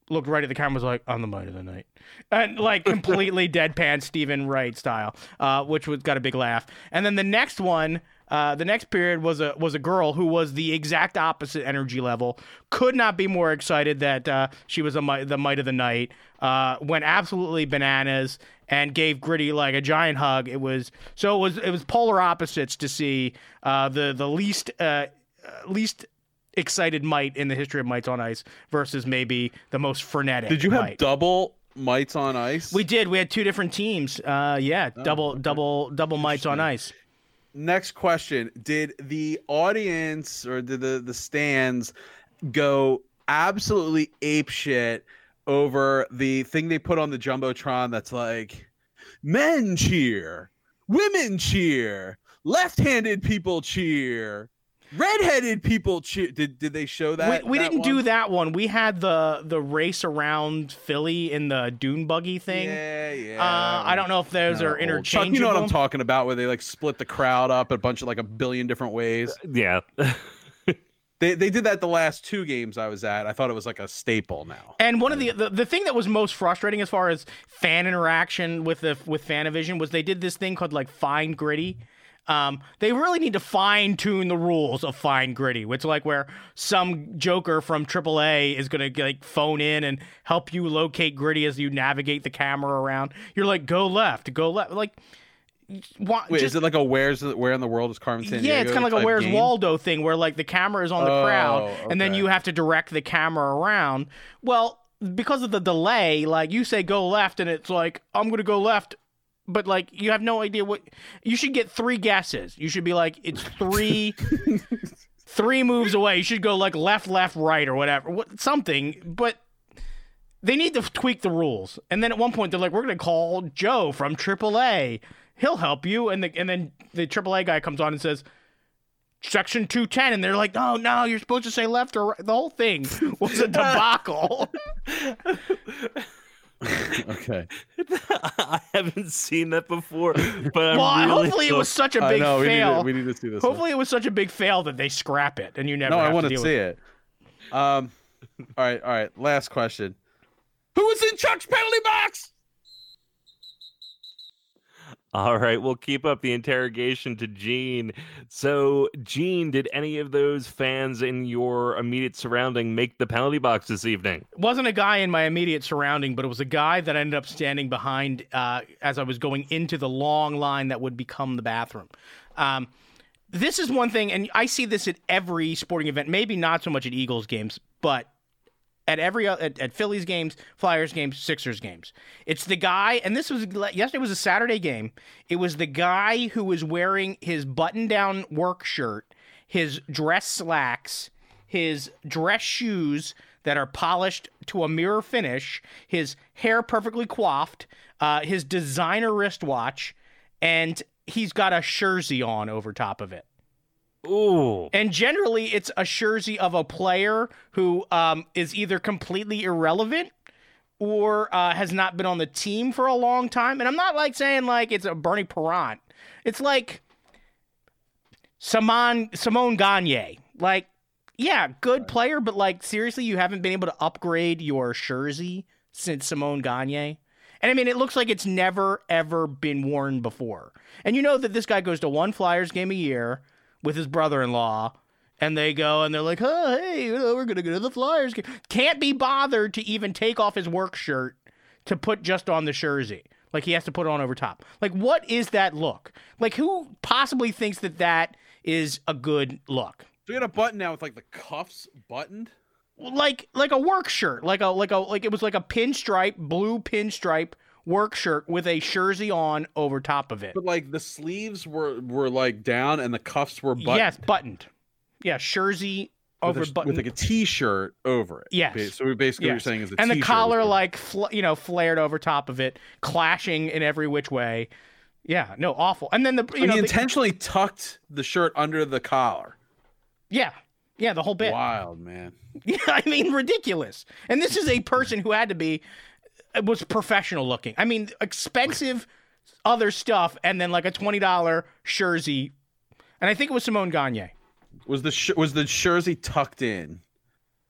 S3: looked right at the camera, was like, "I'm the might of the night," and like [laughs] completely deadpan Steven Wright style, uh, which was got a big laugh. And then the next one. Uh, the next period was a was a girl who was the exact opposite energy level. Could not be more excited that uh, she was a, the might of the night. Uh, went absolutely bananas and gave Gritty like a giant hug. It was so it was it was polar opposites to see uh, the the least uh, least excited mite in the history of mites on ice versus maybe the most frenetic.
S1: Did you have double mites on ice?
S3: We did. We had two different teams. Uh, yeah, oh, double okay. double double mites on ice
S1: next question. Did the audience or did the the stands go absolutely ape shit over the thing they put on the jumbotron that's like men cheer women cheer left-handed people cheer redheaded people cheer. Did did they show that?
S3: We, we
S1: that
S3: didn't
S1: one?
S3: do that one. We had the the race around Philly in the dune buggy thing.
S1: Yeah, yeah.
S3: Uh, I don't know if those are interchangeable.
S1: Chuck, you know what I'm talking about, where they like split the crowd up a bunch of like a billion different ways.
S2: Yeah. [laughs]
S1: They, they did that the last two games I was at. I thought it was like a staple now.
S3: And one of the, the the thing that was most frustrating as far as fan interaction with the with Fanavision was they did this thing called like Find Gritty, um, they really need to fine tune the rules of fine gritty. which like where some joker from AAA is gonna like phone in and help you locate Gritty as you navigate the camera around. You're like, go left, go left, like.
S1: Want, Wait, just, is it like a where's where in the world is Carmen San
S3: Yeah, it's kind of like a Where's game? Waldo thing, where like the camera is on the
S1: oh,
S3: crowd,
S1: okay.
S3: and then you have to direct the camera around. Well, because of the delay, like you say go left, and it's like I'm gonna go left but like you have no idea what you should get three guesses. You should be like it's three [laughs] three moves away. You should go like left, left, right, or whatever, what, something. But they need to tweak the rules. And then at one point they're like, we're gonna call Joe from AAA. He'll help you. And the, and then the AAA guy comes on and says. Section 210, and they're like, no, no, you're supposed to say left or right. The whole thing was a [laughs] debacle. [laughs] [laughs]
S1: okay. [laughs]
S2: I haven't seen that before, but I'm
S3: well,
S2: really
S3: hopefully it was such a big
S1: know,
S3: fail.
S1: We need, to, we need, to, see this.
S3: Hopefully
S1: one.
S3: it was such a big fail that they scrap it and you never.
S1: No, I
S3: want
S1: to see it. Um, all right, all right. Last question. Who was in Chuck's penalty box?
S2: All right, we'll keep up the interrogation to Gene. So, Gene, did any of those fans in your immediate surrounding make the penalty box this evening?
S3: It wasn't a guy in my immediate surrounding, but it was a guy that I ended up standing behind uh, as I was going into the long line that would become the bathroom. Um, this is one thing, and I see this at every sporting event. Maybe not so much at Eagles games, but at every at, at Phillies games, Flyers games, Sixers games. It's the guy, and this was yesterday was a Saturday game. It was the guy who was wearing his button-down work shirt, his dress slacks, his dress shoes that are polished to a mirror finish, his hair perfectly coiffed, uh, his designer wristwatch, and he's got a jersey on over top of it.
S2: Ooh.
S3: And generally, it's a jersey of a player who um, is either completely irrelevant or uh, has not been on the team for a long time. And I'm not like saying like it's a Bernie Parent. It's like Simon Simon Gagne. Like, yeah, good player, but like seriously, you haven't been able to upgrade your jersey since Simon Gagne. And I mean, it looks like it's never ever been worn before. And you know that this guy goes to one Flyers game a year with his brother-in-law and they go and they're like, oh, hey, you know, we're gonna go to the Flyers game. Can't be bothered to even take off his work shirt to put just on the jersey. Like he has to put it on over top. Like, what is that look? Like, who possibly thinks that that is a good look?
S1: So we got a button now with like the cuffs buttoned.
S3: Like, like a work shirt, like a like a like it was like a pinstripe, blue pinstripe work shirt with a jersey on over top of it.
S1: But like the sleeves were were like down and the cuffs were buttoned.
S3: Yes, buttoned. Yeah, jersey over
S1: with, a,
S3: button
S1: with like a t-shirt over it.
S3: Yes.
S1: So basically, what you're saying is
S3: and the collar like fl- you know flared over top of it, clashing in every which way. Yeah, no, awful. And then the you
S1: And
S3: know
S1: he
S3: the-
S1: intentionally tucked the shirt under the collar.
S3: yeah, yeah, the whole bit.
S1: Wild man. [laughs]
S3: Yeah, I mean ridiculous. And this is a person who had to be was professional looking. I mean, expensive other stuff, and then like a twenty dollar jersey. And I think it was Simon Gagne.
S1: Was the sh- was the jersey tucked in?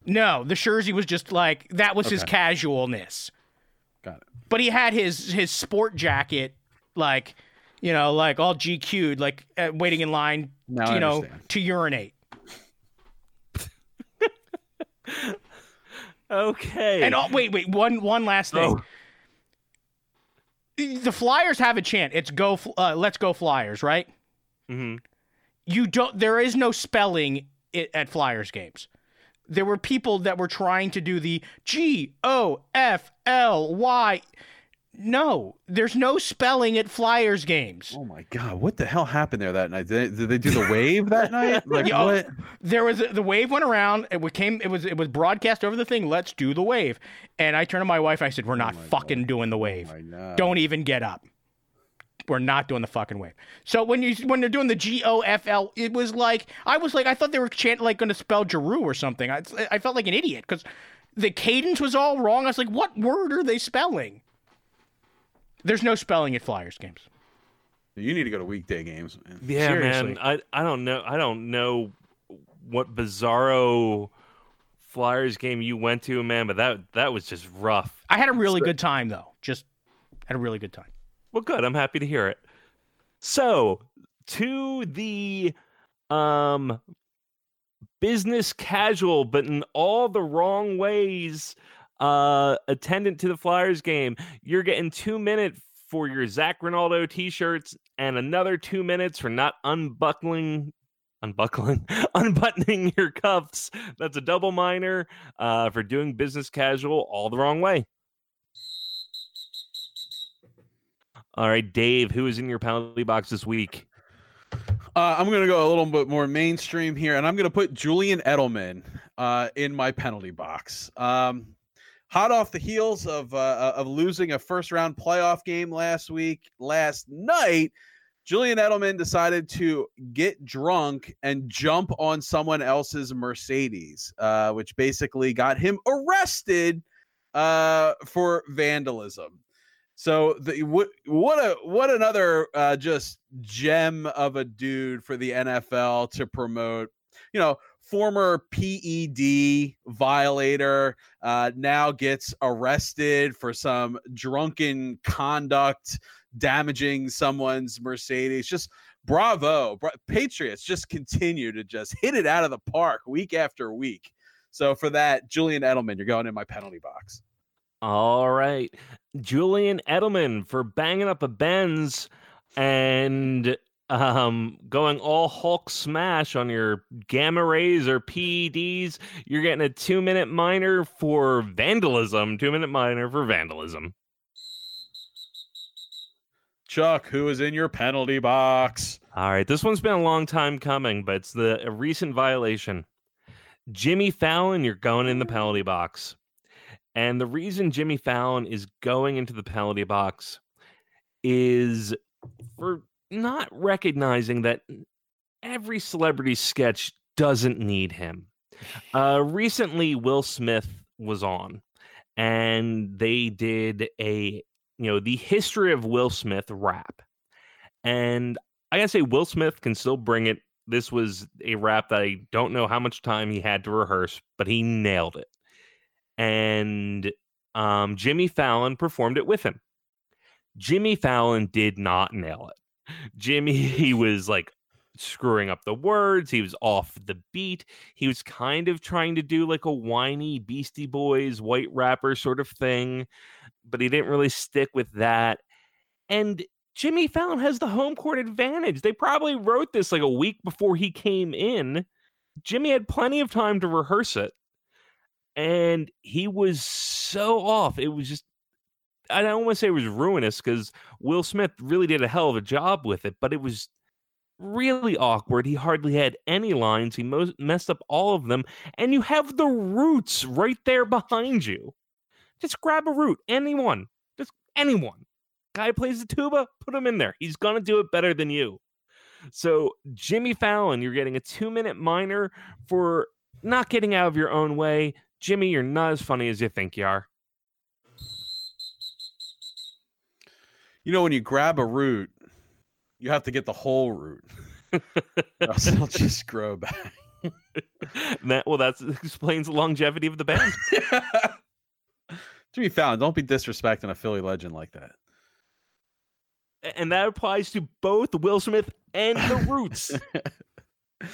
S3: No, the jersey was just like that was his casualness.
S1: Got it.
S3: but he had his his sport jacket like you know like all GQ'd like uh, waiting in line
S1: Now
S3: you know to urinate [laughs]
S2: Okay.
S3: and oh, wait wait one one last thing
S2: Oh.
S3: the Flyers have a chant it's go uh, let's go Flyers right
S2: Mm-hmm.
S3: you don't there is no spelling at Flyers games there were people that were trying to do the G O F L Y no there's no spelling at Flyers games
S1: Oh my god, what the hell happened there that night? Did they, did they do the wave that night? [laughs] Like
S3: Yo,
S1: what?
S3: there was a, the wave went around. It came. It was it was broadcast over the thing. Let's do the wave. And I turned to my wife. I said, "We're oh not
S1: my
S3: fucking doing the oh wave.
S1: my God.
S3: Don't even get up. We're not doing the fucking wave." So when you when they're doing the G O F L, it was like I was like I thought they were chanting like going to spell Giroux or something. I I felt like an idiot because the cadence was all wrong. I was like, "What word are they spelling?" There's no spelling at Flyers games.
S1: You need to go to weekday games, man.
S2: Yeah,
S3: Seriously.
S2: man. I I don't know. I don't know what bizarro Flyers game you went to, man, but that that was just rough.
S3: I had a really good time though. Just had a really good time.
S2: Well, good. I'm happy to hear it. So, to the um business casual, but in all the wrong ways, uh attendant to the Flyers game, you're getting two minutes for your Zac Rinaldo t-shirts and another two minutes for not unbuckling unbuckling [laughs] unbuttoning your cuffs. That's a double minor uh for doing business casual all the wrong way. All right dave who is in your penalty box this week?
S1: Uh, I'm gonna go a little bit more mainstream here, and I'm gonna put Julian Edelman uh, in my penalty box. Um, hot off the heels of uh, of losing a first round playoff game last week, last night, Julian Edelman decided to get drunk and jump on someone else's Mercedes, uh, which basically got him arrested uh, for vandalism. So the what what a what another uh, just gem of a dude for the NFL to promote. You know, former PED violator uh, now gets arrested for some drunken conduct, damaging someone's Mercedes. Just bravo, Bra- Patriots just continue to just hit it out of the park week after week. So for that, Julian Edelman, you're going in my penalty box.
S2: All right. Julian Edelman for banging up a Benz and um going all Hulk smash on your gamma rays or PEDs. You're getting a two minute minor for vandalism. Two minute minor for vandalism.
S1: Chuck, who is in your penalty box?
S2: All right. This one's been a long time coming, but it's the a recent violation. Jimmy Fallon, you're going in the penalty box. And the reason Jimmy Fallon is going into the penalty box is for not recognizing that every celebrity sketch doesn't need him. Uh, recently, Will Smith was on, and they did a you know the history of Will Smith rap, and I gotta say Will Smith can still bring it. This was a rap that I don't know how much time he had to rehearse, but he nailed it. And um, Jimmy Fallon performed it with him. Jimmy Fallon did not nail it. Jimmy, [laughs] he was like screwing up the words. He was off the beat. He was kind of trying to do like a whiny Beastie Boys white rapper sort of thing, but he didn't really stick with that. And Jimmy Fallon has the home court advantage. They probably wrote this like a week before he came in. Jimmy had plenty of time to rehearse it. And he was so off. It was just I don't want to say it was ruinous because Will Smith really did a hell of a job with it, but it was really awkward. He hardly had any lines. He mo- messed up all of them. And you have the roots right there behind you. Just grab a root, anyone, just anyone. Guy plays the tuba, put him in there. He's going to do it better than you. So, Jimmy Fallon, you're getting a two minute minor for not getting out of your own way. Jimmy, you're not as funny as you think you are.
S1: You know, when you grab a root, you have to get the whole root. [laughs] else it'll just grow back.
S2: that, well, that explains the longevity of the band. [laughs]
S1: Jimmy Fallon, don't be disrespecting a Philly legend like that.
S2: And that applies to both Will Smith and the Roots. [laughs]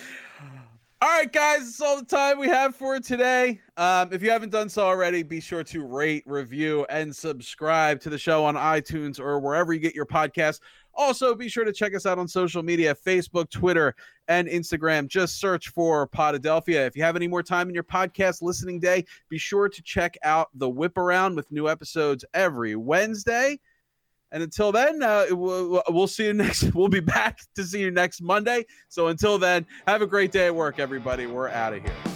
S1: All right, guys, that's all the time we have for today. Um, if you haven't done so already, be sure to rate, review, and subscribe to the show on iTunes or wherever you get your podcast. Also, be sure to check us out on social media Facebook, Twitter, and Instagram. Just search for Podadelphia. If you have any more time in your podcast listening day, be sure to check out the Whip Around with new episodes every Wednesday. And until then, uh, we'll, we'll see you [laughs] next. We'll be back to see you next Monday. So until then, have a great day at work, everybody. We're out of here.